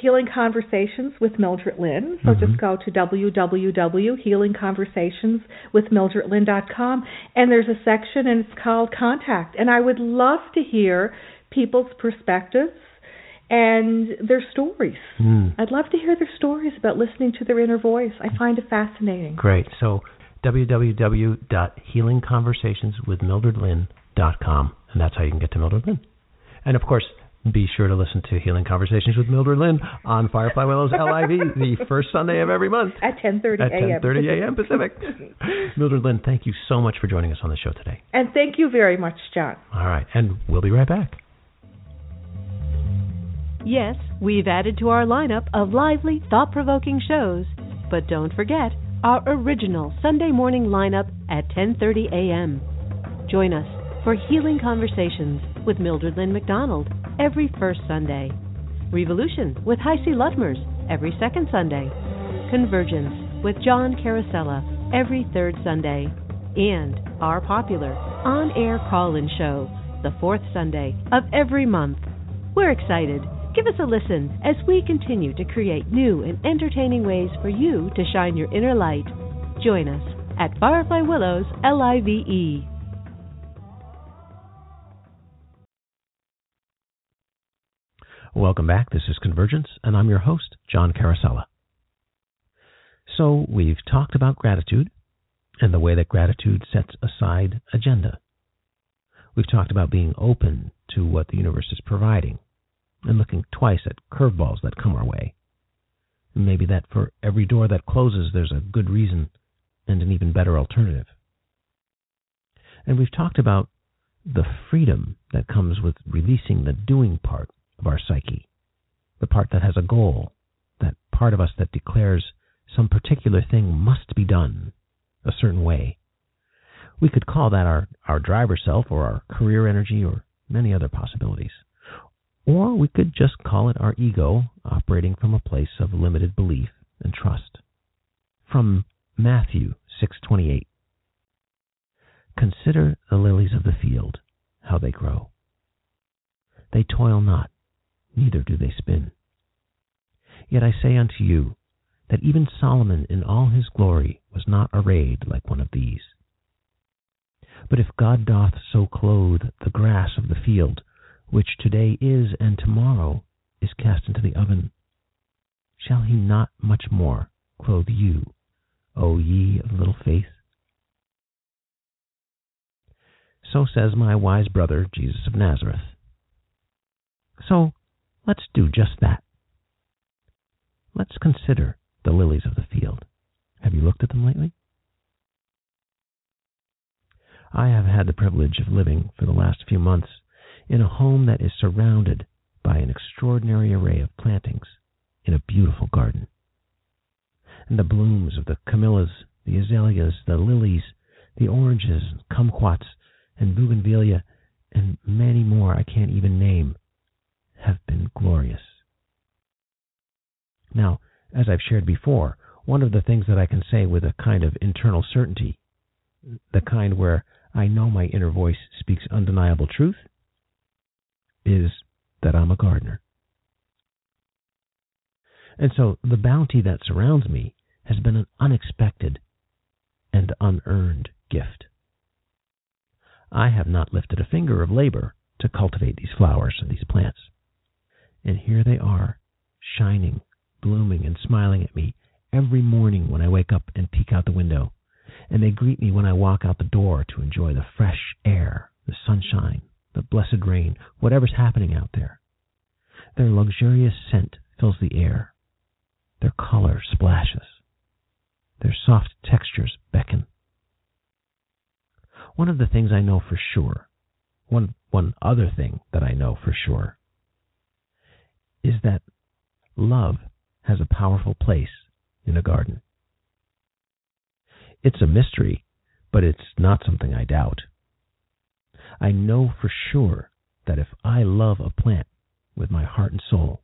Healing Conversations with Mildred Lynn. So Mhm. just go to www.healingconversationswithmildredlynn.com and there's a section and it's called Contact. And I would love to hear people's perspectives and their stories. Mm. I'd love to hear their stories about listening to their inner voice. I find it fascinating. Great. So www.healingconversationswithmildredlynn.com and that's how you can get to Mildred Lynn. And of course, be sure to listen to Healing Conversations with Mildred Lynn on Firefly Willows LIV *laughs* the first Sunday of every month At 10:30 at a.m. 10:30 a.m. Pacific. *laughs* Mildred Lynn, thank you so much for joining us on the show today. And thank you very much, John. All right, and we'll be right back. Yes, we've added to our lineup of lively, thought provoking shows. But don't forget our original Sunday morning lineup at 10:30 a.m. Join us for Healing Conversations with Mildred Lynn McDonald every first Sunday. Revolution with HiC Lutmers every second Sunday. Convergence with John Carosella every third Sunday. And our popular on-air call-in show the fourth Sunday of every month. We're excited. Give us a listen as we continue to create new and entertaining ways for you to shine your inner light. Join us at Firefly Willows LIVE. Welcome back. This is Convergence, and I'm your host, John Carosella. So, we've talked about gratitude and the way that gratitude sets aside agenda. We've talked about being open to what the universe is providing and looking twice at curveballs that come our way. Maybe that for every door that closes, there's a good reason and an even better alternative. And we've talked about the freedom that comes with releasing the doing part of our psyche, the part that has a goal, that part of us that declares some particular thing must be done a certain way. We could call that our, our driver self or our career energy or many other possibilities. Or we could just call it our ego operating from a place of limited belief and trust. From Matthew 6:28 Consider the lilies of the field, how they grow. They toil not, neither do they spin. Yet I say unto you, that even Solomon in all his glory was not arrayed like one of these. But if God doth so clothe the grass of the field, which today is and tomorrow is cast into the oven, shall he not much more clothe you, O ye of little faith? So says my wise brother, Jesus of Nazareth. So let's do just that. Let's consider the lilies of the field. Have you looked at them lately? I have had the privilege of living for the last few months in a home that is surrounded by an extraordinary array of plantings in a beautiful garden. And the blooms of the camellias, the azaleas, the lilies, the oranges, kumquats, and bougainvillea, and many more I can't even name, have been glorious. Now, as I've shared before, one of the things that I can say with a kind of internal certainty, the kind where I know my inner voice speaks undeniable truth, is that I'm a gardener. And so the bounty that surrounds me has been an unexpected and unearned gift. I have not lifted a finger of labor to cultivate these flowers and these plants. And here they are, shining, blooming, and smiling at me every morning when I wake up and peek out the window. And they greet me when I walk out the door to enjoy the fresh air, the sunshine, the blessed rain, whatever's happening out there. Their luxurious scent fills the air. Their color splashes. Their soft textures beckon. One of the things I know for sure, one one other thing that I know for sure, is that love has a powerful place in a garden. It's a mystery, but it's not something I doubt. I know for sure that if I love a plant with my heart and soul,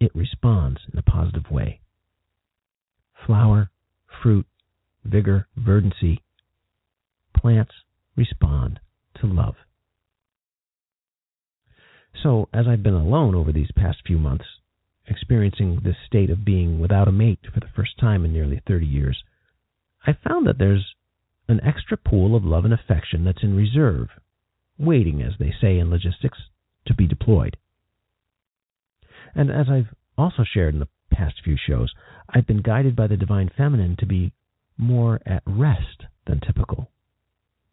it responds in a positive way. Flower, fruit, vigor, verdancy, plants respond to love. So, as I've been alone over these past few months, experiencing this state of being without a mate for the first time in nearly 30 years, I found that there's an extra pool of love and affection that's in reserve, waiting, as they say in logistics, to be deployed. And as I've also shared in the past few shows, I've been guided by the Divine Feminine to be more at rest than typical,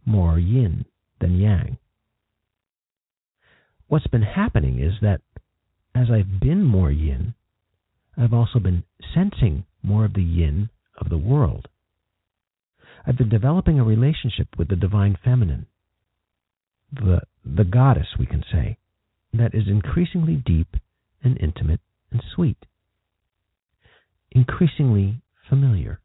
more yin than yang. What's been happening is that as I've been more yin, I've also been sensing more of the yin of the world. I've been developing a relationship with the divine feminine, the the goddess we can say, that is increasingly deep and intimate and sweet, increasingly familiar.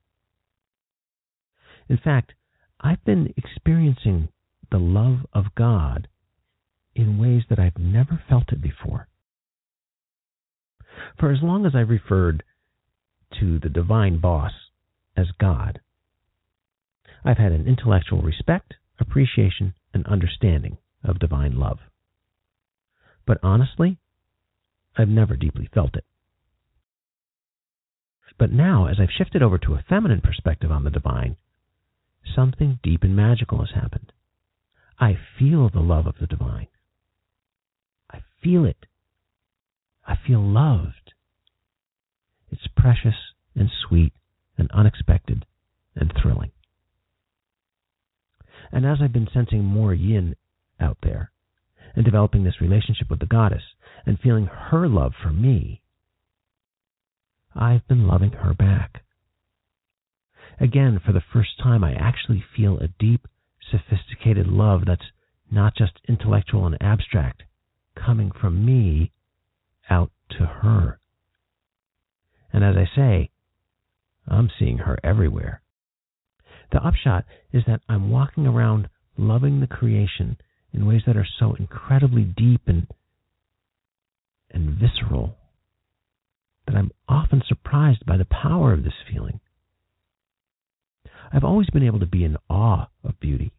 In fact, I've been experiencing the love of God in ways that I've never felt it before. For as long as I've referred to the divine boss as God, I've had an intellectual respect, appreciation, and understanding of divine love. But honestly, I've never deeply felt it. But now, as I've shifted over to a feminine perspective on the divine, something deep and magical has happened. I feel the love of the divine. I feel it. I feel loved. It's precious and sweet and unexpected and thrilling. And as I've been sensing more yin out there and developing this relationship with the goddess and feeling her love for me, I've been loving her back. Again, for the first time, I actually feel a deep, sophisticated love that's not just intellectual and abstract, coming from me out to her. And as I say, I'm seeing her everywhere. The upshot is that I'm walking around loving the creation in ways that are so incredibly deep and and visceral that I'm often surprised by the power of this feeling. I've always been able to be in awe of beauty,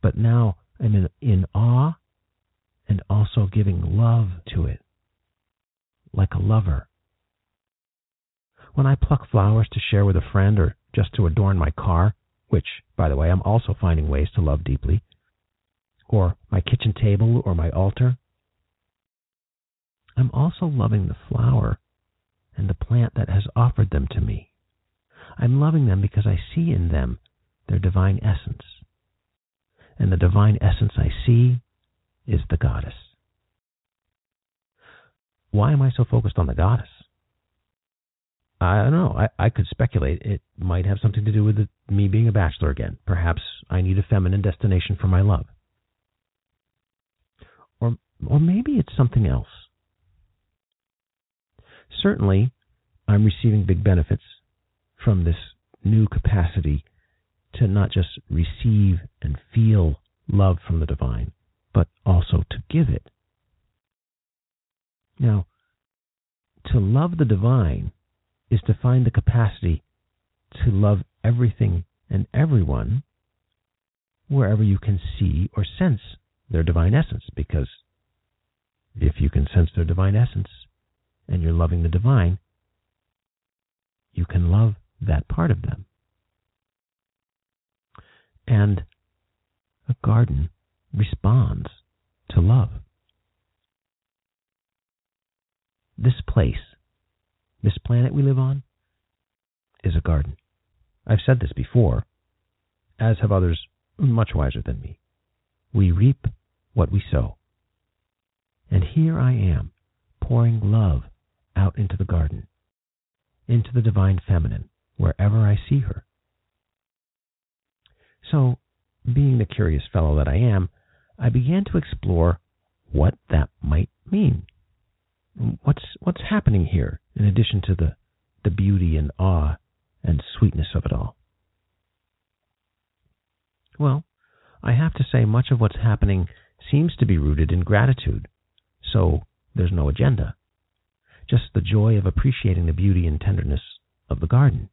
but now I'm in, in awe and also giving love to it, like a lover. When I pluck flowers to share with a friend or just to adorn my car, which, by the way, I'm also finding ways to love deeply, or my kitchen table or my altar, I'm also loving the flower and the plant that has offered them to me. I'm loving them because I see in them their divine essence. And the divine essence I see is the goddess. Why am I so focused on the goddess? I don't know. I, I could speculate it might have something to do with it, me being a bachelor again. Perhaps I need a feminine destination for my love. Or, or maybe it's something else. Certainly, I'm receiving big benefits from this new capacity to not just receive and feel love from the divine, but also to give it. Now, to love the divine is to find the capacity to love everything and everyone wherever you can see or sense their divine essence. Because if you can sense their divine essence and you're loving the divine, you can love that part of them. And a garden responds to love. This place, this planet we live on, is a garden. I've said this before, as have others much wiser than me. We reap what we sow. And here I am, pouring love out into the garden, into the divine feminine, wherever I see her. So, being the curious fellow that I am, I began to explore what that might mean. What's what's happening here in addition to the, the beauty and awe and sweetness of it all? Well, I have to say much of what's happening seems to be rooted in gratitude. So there's no agenda. Just the joy of appreciating the beauty and tenderness of the garden.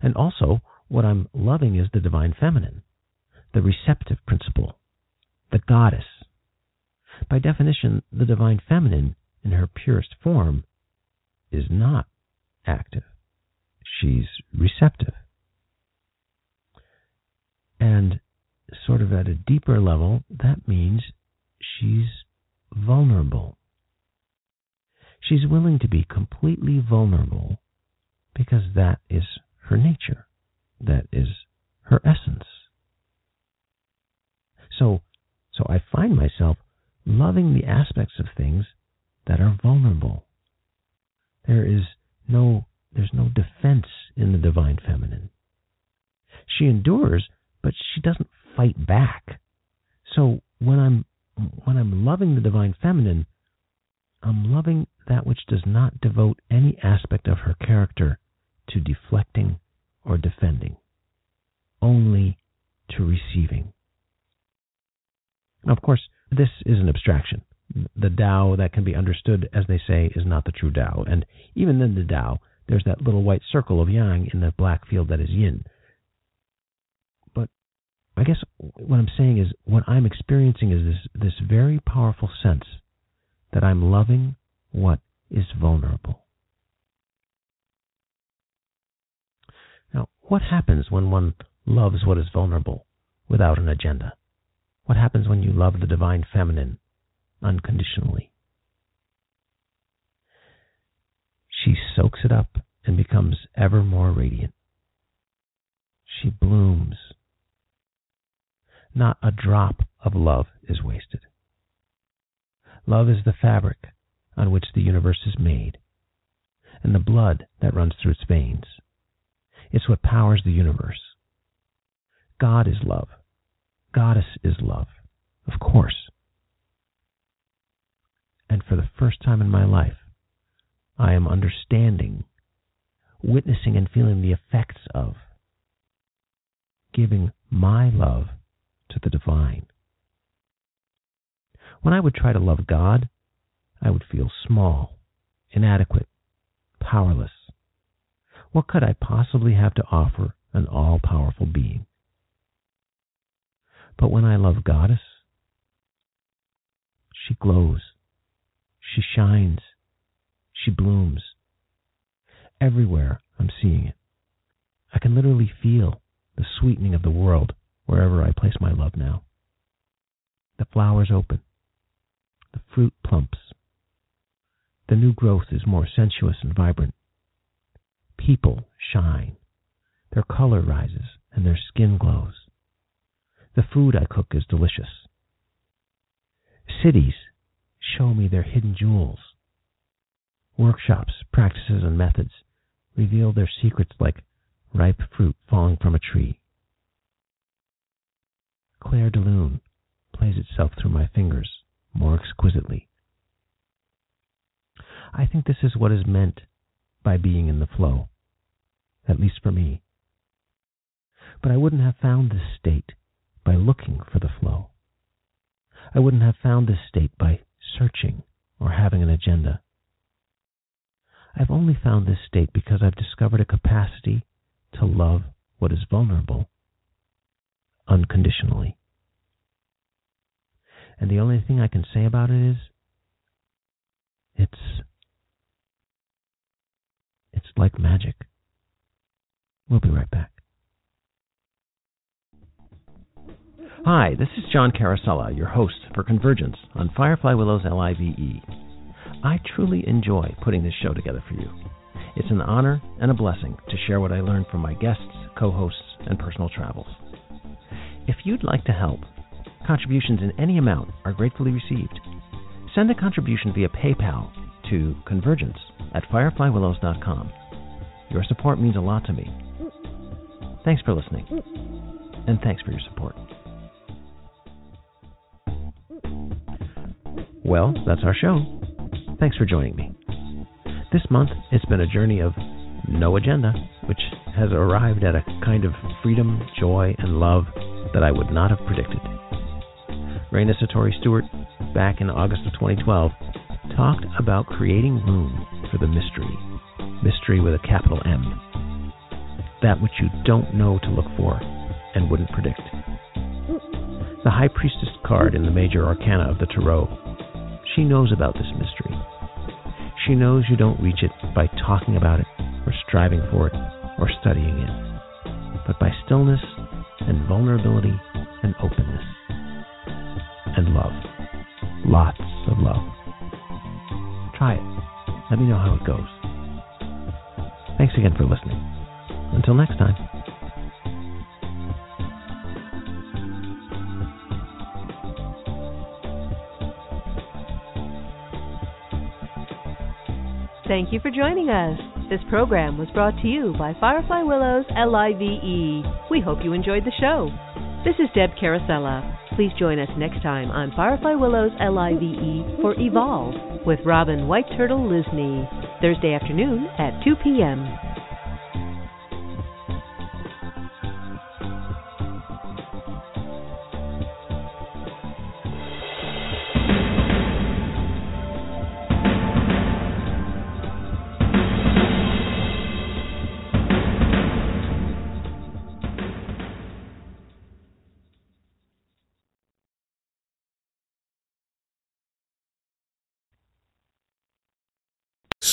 And also, what I'm loving is the divine feminine, the receptive principle, the goddess. By definition, the divine feminine, in her purest form, is not active. She's receptive. And sort of at a deeper level, that means she's vulnerable. She's willing to be completely vulnerable because that is her nature, that is her essence. So, so I find myself loving the aspects of things that are vulnerable. There is no there's no defense in the divine feminine. She endures, but she doesn't fight back. So when I'm when I'm loving the divine feminine, I'm loving that which does not devote any aspect of her character to deflecting or defending, only to receiving. Now, of course, this is an abstraction. The Tao that can be understood, as they say, is not the true Tao. And even in the Tao, there's that little white circle of yang in the black field that is yin. But I guess what I'm saying is what I'm experiencing is this, this very powerful sense that I'm loving what is vulnerable. Now, what happens when one loves what is vulnerable without an agenda? What happens when you love the divine feminine unconditionally? She soaks it up and becomes ever more radiant. She blooms. Not a drop of love is wasted. Love is the fabric on which the universe is made, and the blood that runs through its veins. It's what powers the universe. God is love. Goddess is love, of course. And for the first time in my life, I am understanding, witnessing, and feeling the effects of giving my love to the divine. When I would try to love God, I would feel small, inadequate, powerless. What could I possibly have to offer an all powerful being? But when I love Goddess, she glows, she shines, she blooms. Everywhere I'm seeing it. I can literally feel the sweetening of the world wherever I place my love now. The flowers open, the fruit plumps, the new growth is more sensuous and vibrant. People shine, their color rises, and their skin glows. The food I cook is delicious. Cities show me their hidden jewels. Workshops, practices, and methods reveal their secrets like ripe fruit falling from a tree. Clair de lune plays itself through my fingers more exquisitely. I think this is what is meant by being in the flow, at least for me. But I wouldn't have found this state by looking for the flow. I wouldn't have found this state by searching or having an agenda. I've only found this state because I've discovered a capacity to love what is vulnerable unconditionally. And the only thing I can say about it is it's it's like magic. We'll be right back. Hi, this is John Carosella, your host for Convergence on Firefly Willows LIVE. I truly enjoy putting this show together for you. It's an honor and a blessing to share what I learn from my guests, co hosts, and personal travels. If you'd like to help, contributions in any amount are gratefully received. Send a contribution via PayPal to convergence at fireflywillows.com. Your support means a lot to me. Thanks for listening, and thanks for your support. Well, that's our show. Thanks for joining me. This month, it's been a journey of no agenda, which has arrived at a kind of freedom, joy, and love that I would not have predicted. Raina Satori Stewart, back in August of 2012, talked about creating room for the mystery. Mystery with a capital M. That which you don't know to look for and wouldn't predict. The High Priestess card in the major arcana of the Tarot. She knows about this mystery. She knows you don't reach it by talking about it or striving for it or studying it, but by stillness and vulnerability and openness and love. Lots of love. Try it. Let me know how it goes. Thanks again for listening. Until next time. Thank you for joining us. This program was brought to you by Firefly Willows LIVE. We hope you enjoyed the show. This is Deb Carosella. Please join us next time on Firefly Willows LIVE for Evolve with Robin White Turtle Lysne, Thursday afternoon at 2 p.m.